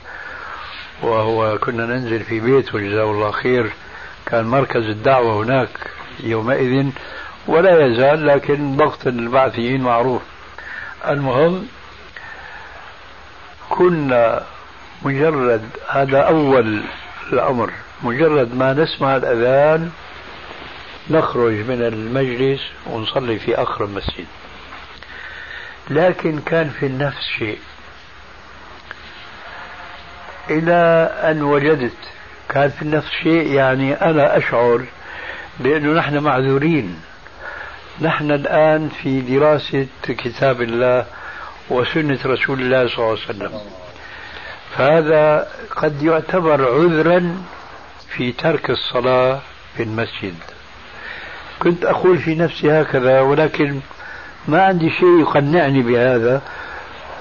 S1: وهو كنا ننزل في بيته جزاه الله خير. كان مركز الدعوة هناك يومئذ ولا يزال لكن ضغط البعثيين معروف. المهم كنا مجرد هذا أول الأمر مجرد ما نسمع الأذان نخرج من المجلس ونصلي في آخر المسجد. لكن كان في النفس شيء. إلى أن وجدت كان في النفس شيء يعني أنا أشعر بأنه نحن معذورين. نحن الآن في دراسة كتاب الله وسنة رسول الله صلى الله عليه وسلم. فهذا قد يعتبر عذرا في ترك الصلاة في المسجد. كنت أقول في نفسي هكذا ولكن ما عندي شيء يقنعني بهذا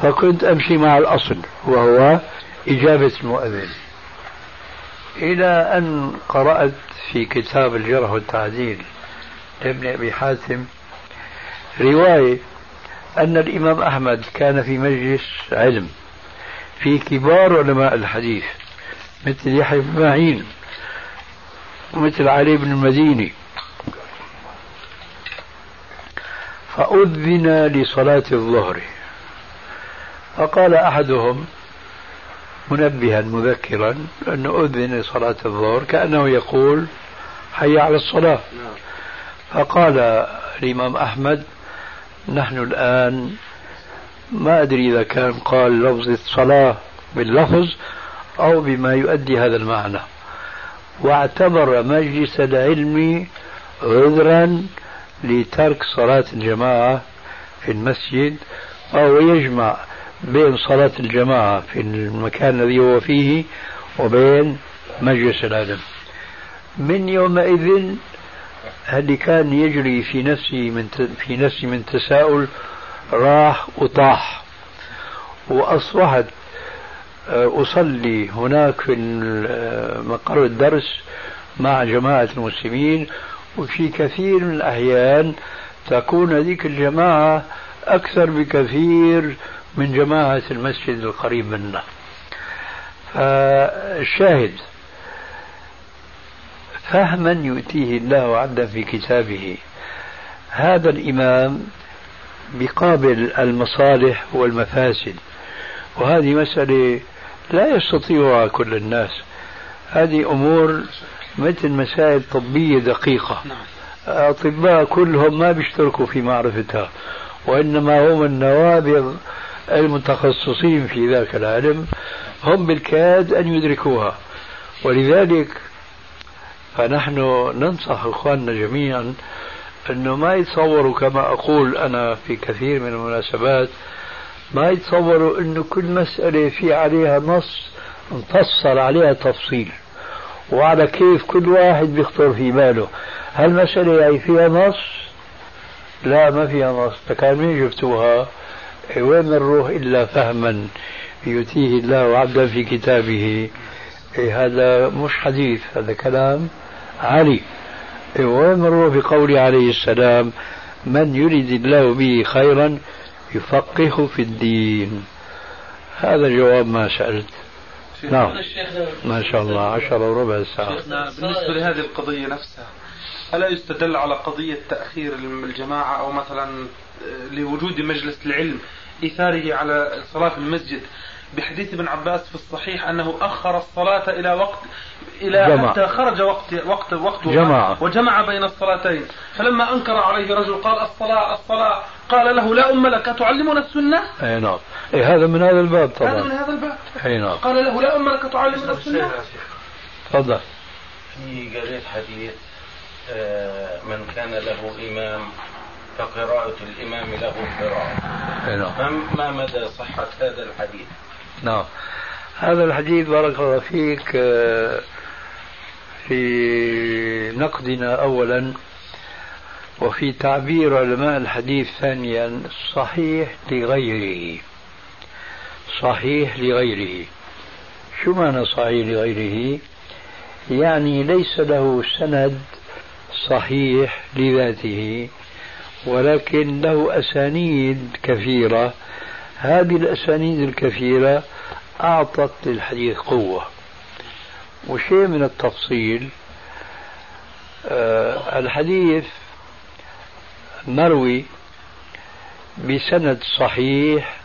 S1: فكنت أمشي مع الأصل وهو إجابة المؤذن. إلى أن قرأت في كتاب الجرح والتعديل لابن أبي حاتم رواية أن الإمام أحمد كان في مجلس علم في كبار علماء الحديث مثل يحيى بن معين ومثل علي بن المديني. فأذن لصلاة الظهر. فقال أحدهم منبها مذكرا أنه أذن لصلاة الظهر كأنه يقول حي على الصلاة. فقال الإمام أحمد نحن الآن ما أدري إذا كان قال لفظ الصلاة باللفظ أو بما يؤدي هذا المعنى. واعتبر مجلس العلم عذرا لترك صلاة الجماعة في المسجد أو يجمع بين صلاة الجماعة في المكان الذي هو فيه وبين مجلس العلم من يومئذ اللي كان يجري في نفسي من في نفسي من تساؤل راح وطاح. وأصبحت آه، أصلي هناك في آه، مقر الدرس مع جماعة المسلمين. وفي كثير من الأحيان تكون هذيك الجماعة أكثر بكثير من جماعة المسجد القريب منا. فالشاهد فهما يؤتيه الله عبدا في كتابه. هذا الإمام بقابل المصالح والمفاسد. وهذه مسألة لا يستطيعها كل الناس. هذه أمور مثل مسائل طبية دقيقة. أطباء كلهم ما بيشتركوا في معرفتها وإنما هم النوابغ المتخصصين في ذاك العلم هم بالكاد أن يدركوها. ولذلك فنحن ننصح إخواننا جميعا أنه ما يتصوروا كما أقول أنا في كثير من المناسبات ما يتصوروا أنه كل مسألة في عليها نص مفصل عليها تفصيل وعلى كيف كل واحد بيخطر في باله. هالمسألة يعني فيها نص؟ لا ما فيها نص. كان مين جبتوها وين نروح إلا فهما يؤتيه الله عبدا في كتابه؟ إيه هذا مش حديث هذا كلام علي إيه وين نروح بقول عليه السلام من يريد الله به خيرا يفقهه في الدين هذا جواب ما سألت. نعم. ما شاء الله عشرة وربع ساعة.
S5: بالنسبة لهذه القضية نفسها ألا يستدل على قضية تأخير الجماعة أو مثلا لوجود مجلس العلم إيثاره على الصلاة في المسجد. بحديث ابن عباس في الصحيح أنه أخر الصلاة إلى وقت إلى جمع. حتى خرج وقت وقت وقت
S1: جمع.
S5: وجمع بين الصلاتين. فلما أنكر عليه رجل قال الصلاة الصلاة قال له لا أم لك تعلمنا السنة؟
S1: أي نعم. إيه هذا من هذا الباب طبعا.
S5: هذا من هذا الباب؟
S1: أي نعم.
S5: قال له لا أم لك تعلمنا السنة؟
S1: تفضل.
S7: في قريت حديث آه، من كان له إمام فقراءة الإمام له قراءة. نعم. ما مدى صحة هذا الحديث؟
S1: نعم. هذا الحديث بارك الله فيك آه، في نقدنا أولا وفي تعبير علماء الحديث ثانيا صحيح لغيره. صحيح لغيره. شو معنى صحيح لغيره؟ يعني ليس له سند صحيح لذاته. ولكن له أسانيد كثيرة. هذه الأسانيد الكثيرة أعطت للحديث قوة. وشيء من التفصيل آه الحديث مروي بسند صحيح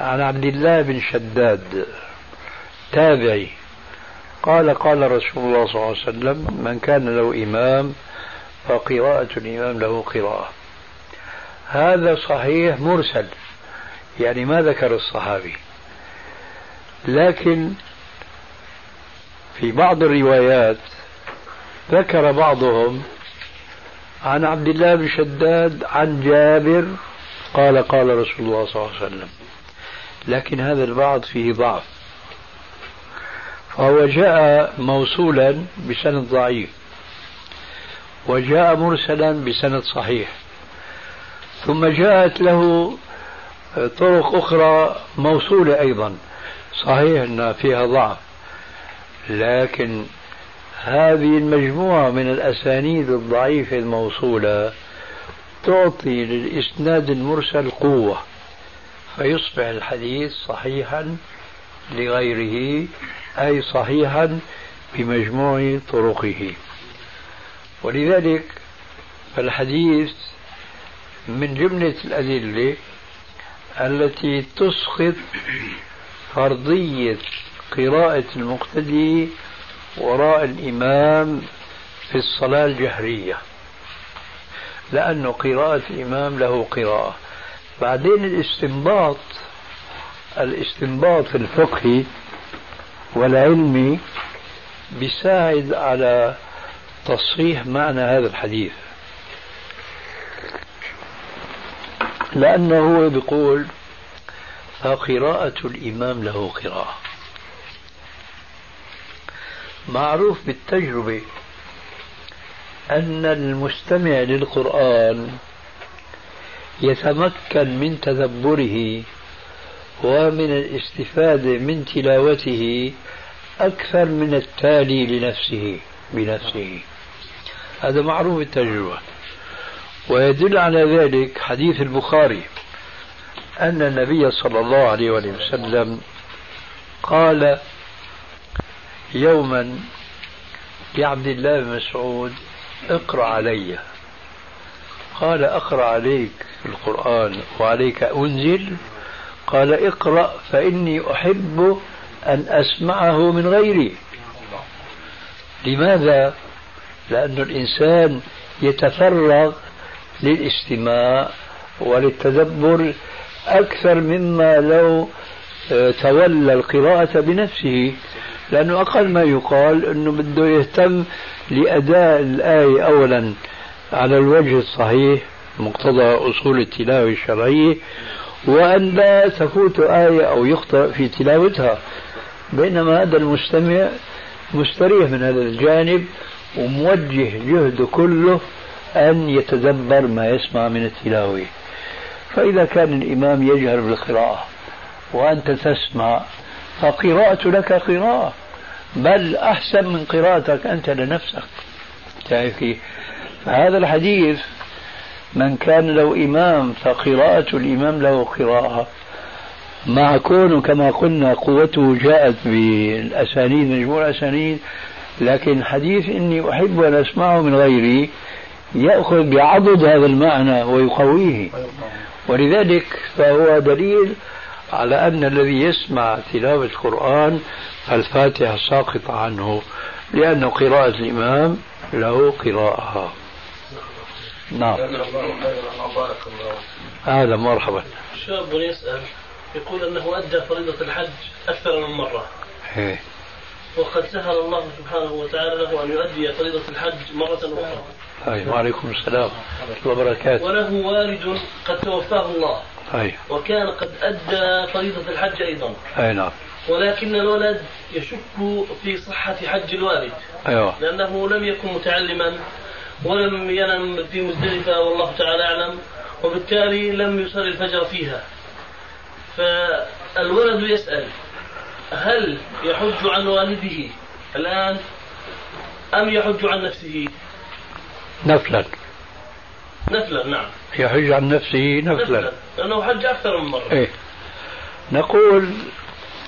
S1: عن عبد الله بن شداد تابعي. قال قال رسول الله صلى الله عليه وسلم من كان له إمام فقراءة الإمام له قراءة. هذا صحيح مرسل. يعني ما ذكر الصحابي. لكن في بعض الروايات ذكر بعضهم عن عبد الله بن شداد عن جابر قال قال رسول الله صلى الله عليه وسلم. لكن هذا البعض فيه ضعف. فهو جاء موصولا بسند ضعيف. وجاء مرسلا بسند صحيح. ثم جاءت له طرق أخرى موصولة أيضا. صحيح أن فيها ضعف لكن هذه المجموعة من الأسانيد الضعيفة الموصولة تعطي للإسناد المرسل قوة فيصبح الحديث صحيحا لغيره أي صحيحا بمجموع طرقه. ولذلك فالحديث من جملة الأدلة التي تسقط فرضية قراءة المقتدي وراء الإمام في الصلاة الجهرية. لأن قراءة الإمام له قراءة. بعدين الاستنباط الاستنباط الفقهي والعلمي بيساعد على تصحيح معنى هذا الحديث. لأنه هو بيقول فقراءة الإمام له قراءة. معروف بالتجربة أن المستمع للقرآن يتمكن من تدبره ومن الاستفادة من تلاوته أكثر من التالي لنفسه بنفسه. هذا معروف بالتجربة. ويدل على ذلك حديث البخاري أن النبي صلى الله عليه وسلم قال يوما لعبد الله بن مسعود اقرأ علي. قال اقرأ عليك القرآن وعليك أنزل. قال اقرأ فإني أحب أن أسمعه من غيري. لماذا؟ لأن الإنسان يتفرغ للاستماع وللتدبر أكثر مما لو آه، تولى القراءة بنفسه. لأنه أقل ما يقال أنه بده يهتم لأداء الآية أولا على الوجه الصحيح مقتضى أصول التلاوة الشرعية وأن لا تفوت آية أو يخطئ في تلاوتها. بينما هذا المستمع مستريح من هذا الجانب وموجه جهده كله أن يتدبر ما يسمع من التلاوة. فإذا كان الإمام يجهر بالقراءة وأنت تسمع فقراءة لك قراءة بل أحسن من قراءتك أنت لنفسك. تعرف فهذا الحديث من كان له إمام فقراءة الإمام له قراءة. مع كونه كما قلنا قوته جاءت بالأسانيد مجموع الأسانيد لكن حديث إني أحب أن أسمعه من غيري يأخذ بعضد هذا المعنى ويقويه. ولذلك فهو دليل على أن الذي يسمع تلاوة القرآن الفاتحة ساقطة عنه لأن قراءة الإمام له قراءة. نعم. هذا مرحبا.
S8: شاب يسأل يقول أنه أدى فريضة الحج أكثر من مرة.
S1: إيه.
S8: وقد سهل الله سبحانه وتعالى له أن يؤدي فريضة الحج مرة أخرى.
S1: أي وعليكم السلام وبركاته.
S8: وله والد قد توفاه الله.
S1: أي
S8: وكان قد أدى فريضة الحج أيضا.
S1: أي نعم.
S8: ولكن الولد يشك في صحة حج الوالد.
S1: أيوة.
S8: لأنه لم يكن متعلما ولم ينم في مزدلفة والله تعالى أعلم. وبالتالي لم يصلي الفجر فيها. فالولد يسأل هل يحج عن والده الآن أم يحج عن نفسه؟
S1: نفلا.
S8: نفلا نعم.
S1: يحج عن نفسه نفلا,
S8: نفلا. لأنه حج أكثر من مرة.
S1: إيه؟ نقول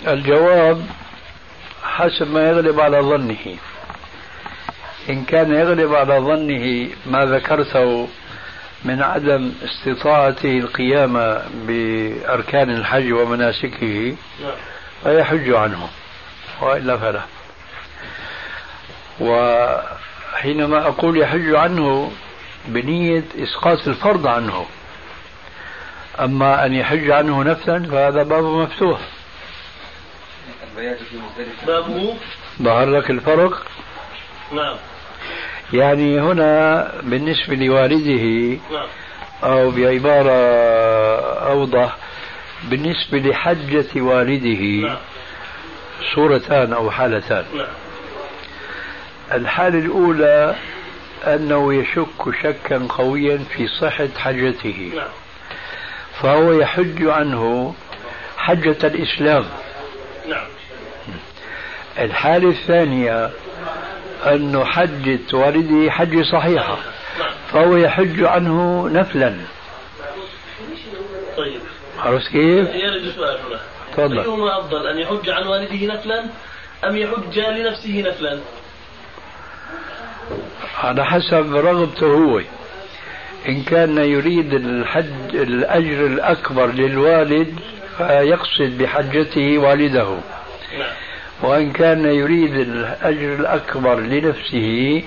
S1: الجواب حسب ما يغلب على ظنه. إن كان يغلب على ظنه ما ذكرته من عدم استطاعته القيام بأركان الحج ومناسكه فيحج عنه وإلا فلا. وحينما أقول يحج عنه بنية إسقاط الفرض عنه. أما أن يحج عنه نفسا فهذا باب مفتوح.
S8: بابه
S1: ظهر لك الفرق؟
S8: نعم.
S1: يعني هنا بالنسبة لوالده
S8: نعم.
S1: أو بعبارة أوضح بالنسبة لحجة والده
S8: نعم.
S1: صورتان أو حالتان.
S8: نعم.
S1: الحالة الأولى أنه يشك شكا قويا في صحة حجته
S8: نعم.
S1: فهو يحج عنه حجة الإسلام.
S8: نعم.
S1: الحالة الثانية أنه حجة والده حجة صحيحة.
S8: نعم.
S1: فهو يحج عنه نفلا.
S8: طيب.
S1: عرفت كيف؟
S8: يرد سؤال هنا.
S1: تفضل.
S8: أيهما أفضل أن يحج عن والده نفلا أم يحج لنفسه نفلا؟
S1: على حسب رغبته هو. إن كان يريد الحج الأجر الأكبر للوالد فيقصد بحجته والده. وإن كان يريد الأجر الأكبر لنفسه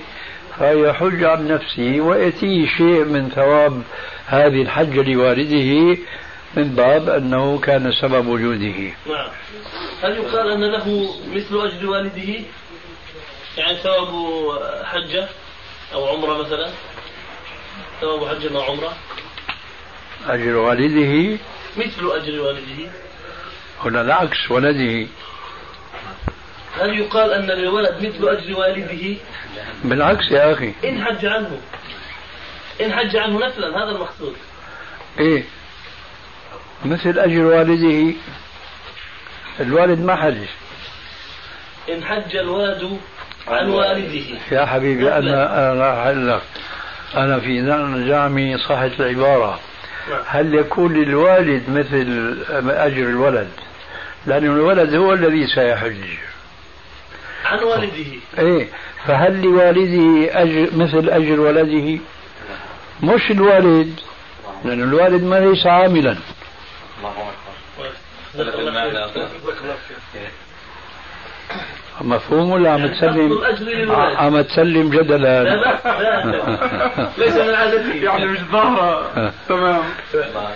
S1: فيحج عن نفسه ويأتيه شيء من ثواب هذه الحجة لوالده من باب أنه كان سبب وجوده.
S8: نعم. هل يقال أن له مثل أجر والده؟ يعني ثواب حجة؟ أو عمرة مثلا؟ ثواب حجة أو عمرة؟
S1: أجر والده؟
S8: مثل أجر والده.
S1: هنا العكس ولده.
S8: هل يقال أن للولد مثل أجر والده؟
S1: بالعكس يا أخي.
S8: إن حج عنه. إن حج عنه نفلا هذا المقصود.
S1: إيه. مثل أجر والده. الوالد ما حج.
S8: إن حج الولد عن والده.
S1: يا حبيبي أنا أنا أحل لك أنا في زعمي صحة العبارة.
S8: نعم.
S1: هل يكون للوالد مثل أجر الولد؟ لأن الولد هو الذي سيحج.
S8: عن والده.
S1: إيه فهل لوالده أجر مثل أجر ولده؟ مش الوالد لأن الوالد ما ليس عاملا. مفهوم ولا عم تسلم؟
S8: الأجر للولد
S1: عم تسلم
S8: لا
S1: جدلا
S8: بأس. لا ليس من عادتي
S5: يعني مش ظاهرة. تمام.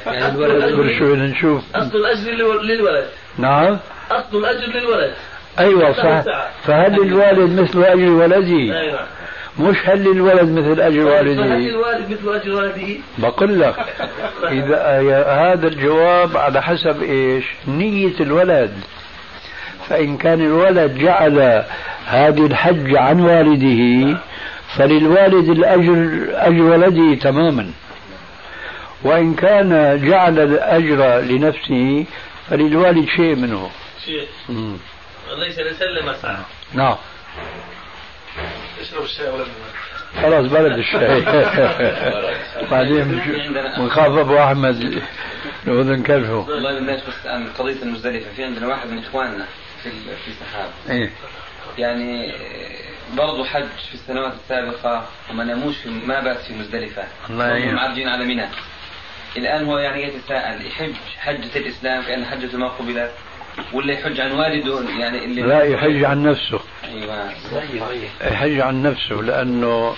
S1: اصبر شوي نشوف؟
S8: أصل الأجر للو- للولد
S1: نعم.
S8: أصل الأجر للولد
S1: أيوه صح. فهل الوالد مثل أجر ولده؟
S8: أي نعم.
S1: مش هل الولد مثل
S8: أجر
S1: والده؟
S8: الوالد مثل أجر والده؟
S1: بقول لك اذا هذا الجواب على حسب إيش؟ نية الولد. فإن كان الولد جعل هذه الحج عن والده فللوالد الأجر أجر ولده تماما. وإن كان جعل الأجر لنفسه فللوالد شيء منه.
S8: شيء. ليس لسلم أسعى
S1: نعم.
S5: اشرب الشاي ولا
S1: خلاص بلد الشاي. بعدين بنخاف أبو أحمد الاذن كلفه
S9: والله بالناس بس عن قضية المزدلفة. في عندنا واحد من إخواننا. في في سحاب
S1: إيه.
S9: يعني برضه حج في السنوات السابقة وما ناموش في ما بات في مزدلفة.
S1: الله
S9: برضه
S1: يعين.
S9: معرجين على منى الآن هو يعني يتساءل يحج حجة الإسلام كأن حجة ما قبلت ولا يحج عن والده؟ يعني اللي
S1: لا يحج عن نفسه.
S9: أيوه.
S1: يحج عن نفسه لأنه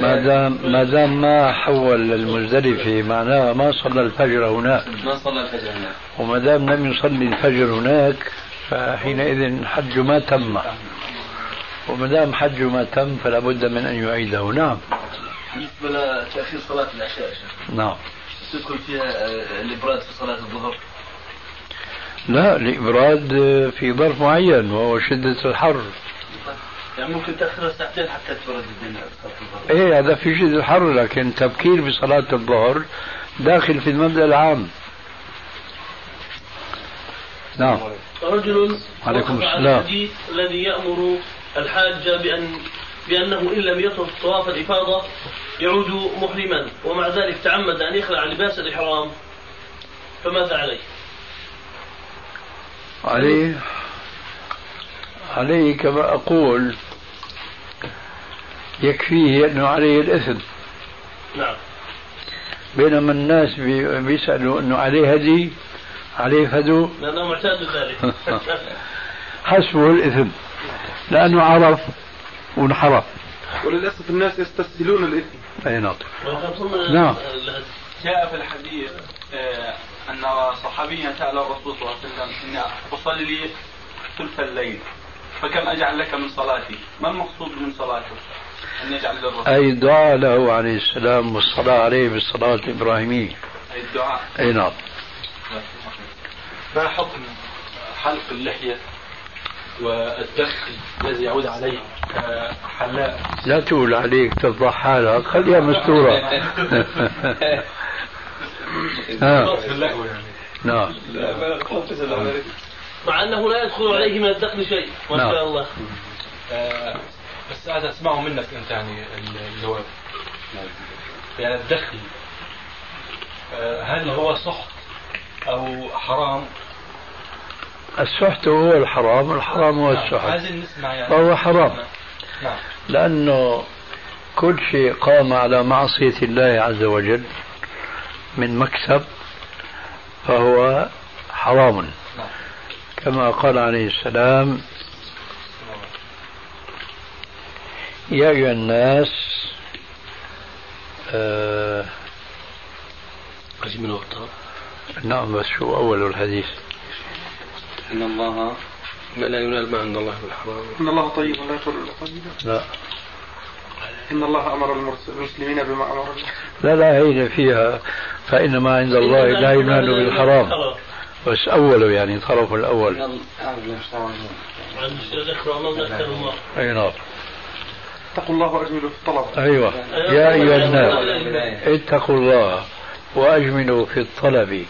S1: ما دام ما دام ما حول للمزدلفه معناها ما صلى الفجر هناك.
S9: ما صلى الفجر هناك.
S1: وما دام لم يصلي الفجر هناك فحينئذ حج ما تم. وما دام حج ما تم فلا بد من أن يعيده. نعم.
S10: بالنسبة لتأخير صلاة العشاء
S1: نعم.
S10: تدخل فيها آه، الإبراد في صلاة الظهر؟
S1: لا الإبراد في ظرف معين وهو شدة الحر.
S10: يعني ممكن تأخرها ساعتين حتى تبرد الدنيا
S1: إيه هذا في شدة الحر لكن تبكير بصلاة الظهر داخل في المبدأ العام. نعم.
S8: رجل
S1: عليكم السلام.
S8: الحديث الذي يأمر الحاج بأن بأنه إن لم يطف طواف الإفاضة يعود محرما ومع ذلك تعمد أن يخلع لباس الإحرام فماذا عليه؟
S1: عليه عليه كما أقول يكفيه أنه عليه الإثم
S8: نعم
S1: بينما الناس بي- بيسألوا أنه عليه هدي عليه فدو.
S8: لأنه معتاد ذلك.
S1: حسبه الإثم. لأنه عرف وانحرف.
S5: وللأسف الناس يستسهلون الإثم.
S1: أي نعم. نعم.
S11: جاء في الحديث آه، أن صحابيا سال الرسول صلى الله عليه وسلم إني أصلي ثلث الليل فكم أجعل لك من صلاتي؟ ما المقصود من صلاته؟ أن يجعل للرسول.
S1: أي دعاء له عليه السلام والصلاة عليه بالصلاة الإبراهيمية.
S11: أي الدعاء
S1: أي نعم.
S3: ما حكم حلق اللحية والدخل الذي يعود عليه حلاق
S1: لا تقول عليك تفضح حالك. خليها مستورة. نعم.
S8: مع أنه لا يدخل عليه من الدخل شيء ما شاء نعم. الله.
S3: آه بس عايز اسمعه منك أنت يعني الجواب. يعني الدخل. آه هل هو سحت؟ أو حرام؟
S1: السحت هو الحرام الحرام هو السحت.
S3: عايزين نسمع يعني.
S1: فهو حرام. نعم. لأنه كل شيء قام على معصية الله عز وجل من مكسب فهو حرام. نعم. كما قال عليه السلام يا أيها الناس آه نعم بس شو أول الحديث؟
S2: إن الله لا ينال ما عند الله بالحرام
S5: إن الله طيب لا يقبل إلا طيبا
S1: لا.
S5: إن الله أمر المسلمين بما أمر الله.
S1: لا لا هي فيها فإن ما عند الله لا ينال بالحرام. بس أوله يعني طرف الأول. أي نعم.
S5: اتقوا الله وأجملوا في الطلب.
S1: أيوه. يا أيها الناس اتقوا الله وأجملوا في الطلب.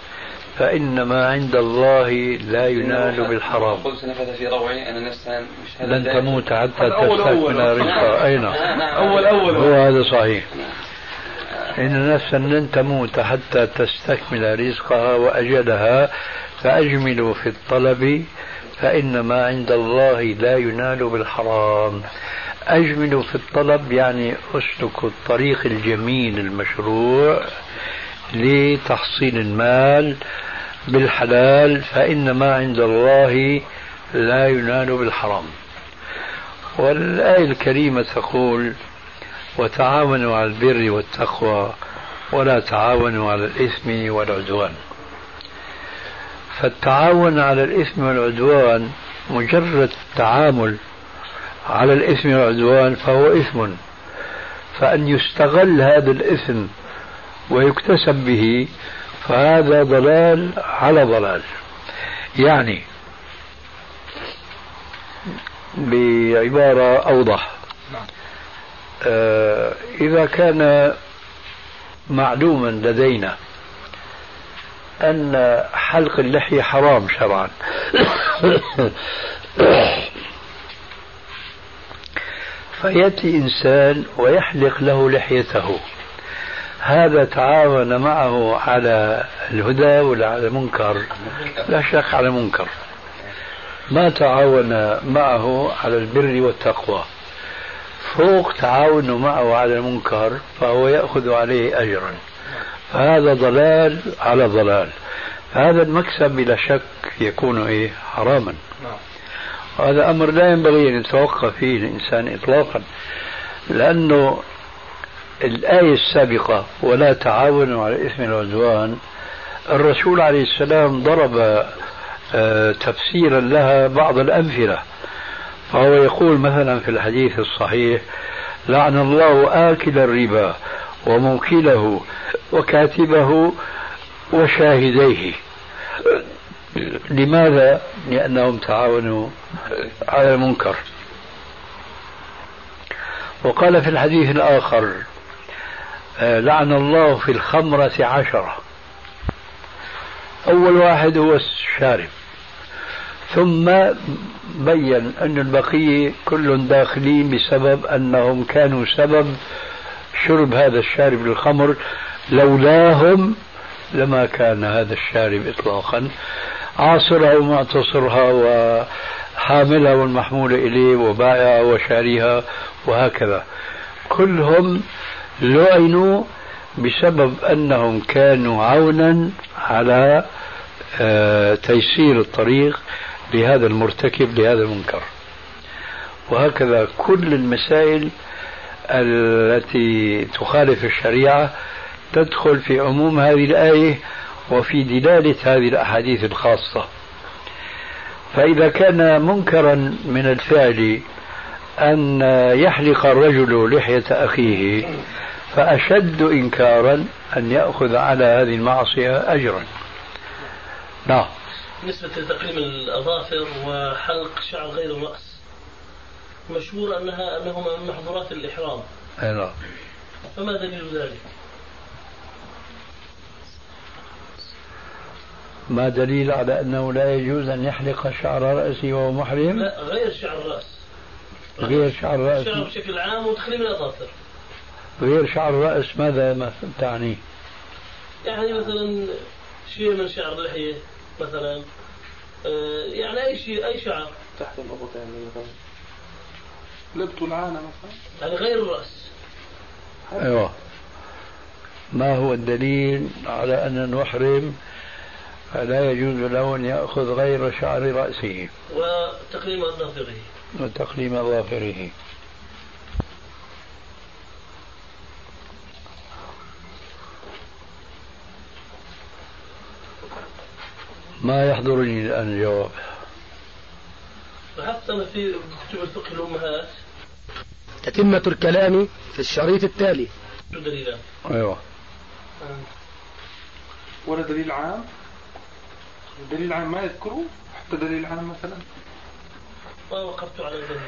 S1: فإن ما عند الله لا ينال بالحرام.
S9: قلت نفث في روعي أن نفسا
S1: لن تموت حتى تستكمل رزقها أين؟
S5: أول أول
S1: هو هذا صحيح. إن نفسا لن تموت حتى تستكمل رزقها وأجلها فأجملوا في الطلب فإن ما عند الله لا ينال بالحرام. أجملوا في الطلب يعني أسلكوا الطريق الجميل المشروع لتحصيل المال بالحلال فإن ما عند الله لا ينال بالحرام. والآية الكريمة تقول وتعاونوا على البر والتقوى ولا تعاونوا على الإثم والعدوان. فالتعاون على الإثم والعدوان مجرد التعامل على الإثم والعدوان فهو إثم. فأن يستغل هذا الإثم ويكتسب به فهذا ضلال على ضلال. يعني بعبارة أوضح. آه إذا كان معلوما لدينا أن حلق اللحية حرام شرعا. فيأتي إنسان ويحلق له لحيته. هذا تعاون معه على الهدى ولا على المنكر؟ لا شك على المنكر. ما تعاون معه على البر والتقوى. فوق تعاونه معه على المنكر فهو يأخذ عليه أجرا. فهذا ضلال على ضلال. هذا المكسب بلا شك يكون إيه؟ حراما. وهذا أمر لا ينبغي أن يتوقف فيه الإنسان إطلاقا. لأنه الآية السابقة ولا تعاونوا على الإثم والعدوان الرسول عليه السلام ضرب آه، تفسيرا لها بعض الأمثلة. فهو يقول مثلا في الحديث الصحيح لعن الله آكل الربا وموكله وكاتبه وشاهديه. لماذا؟ لأنهم تعاونوا على المنكر. وقال في الحديث الآخر لعن الله في الخمرة عشرة. أول واحد هو الشارب. ثم بين أن البقية كل داخلين بسبب أنهم كانوا سبب شرب هذا الشارب للخمر لولاهم لما كان هذا الشارب إطلاقا. عاصرها ومعتصرها وحاملها والمحمولة إليه وبائعها وشاريها وهكذا. كلهم لعنوا بسبب أنهم كانوا عونا على آه، تيسير الطريق لهذا المرتكب لهذا المنكر. وهكذا كل المسائل التي تخالف الشريعة تدخل في عموم هذه الآية وفي دلالة هذه الأحاديث الخاصة. فإذا كان منكرا من الفعل أن يحلق الرجل لحية أخيه فأشد إنكارا أن يأخذ على هذه المعصية أجرا. نعم.
S8: بالنسبة لتقليم الأظافر وحلق شعر غير الرأس مشهور أنها أنهما من محظورات الإحرام.
S1: أي نعم.
S8: فما دليل ذلك؟
S1: ما دليل على أنه لا يجوز أن يحلق شعر رأسه وهو محرم؟
S8: لا غير شعر الرأس.
S1: غير شعر الرأس
S8: الشعر بشكل عام وتخليم الأظافر.
S1: غير شعر الرأس ماذا تعني؟
S8: يعني مثلا شيء من شعر اللحية مثلا آه، يعني أي شيء أي شعر.
S5: تحت الأبط يعني مثلا لبت العانة مثلا.
S8: يعني غير الرأس.
S1: أيوه. ما هو الدليل على أن المحرم لا يجوز له أن يأخذ غير شعر رأسه؟
S8: وتقليم أظافره
S1: وتقليم أظافره ما يحضرني الآن الجواب
S8: في كتب الفقه الأمهات
S12: تتمة الكلام في الشريط التالي
S8: دليلان؟
S5: آه. ولا دليل عام؟ دليل عام ما يذكره حتى دليل عام مثلا
S8: ما وقفت على الدليل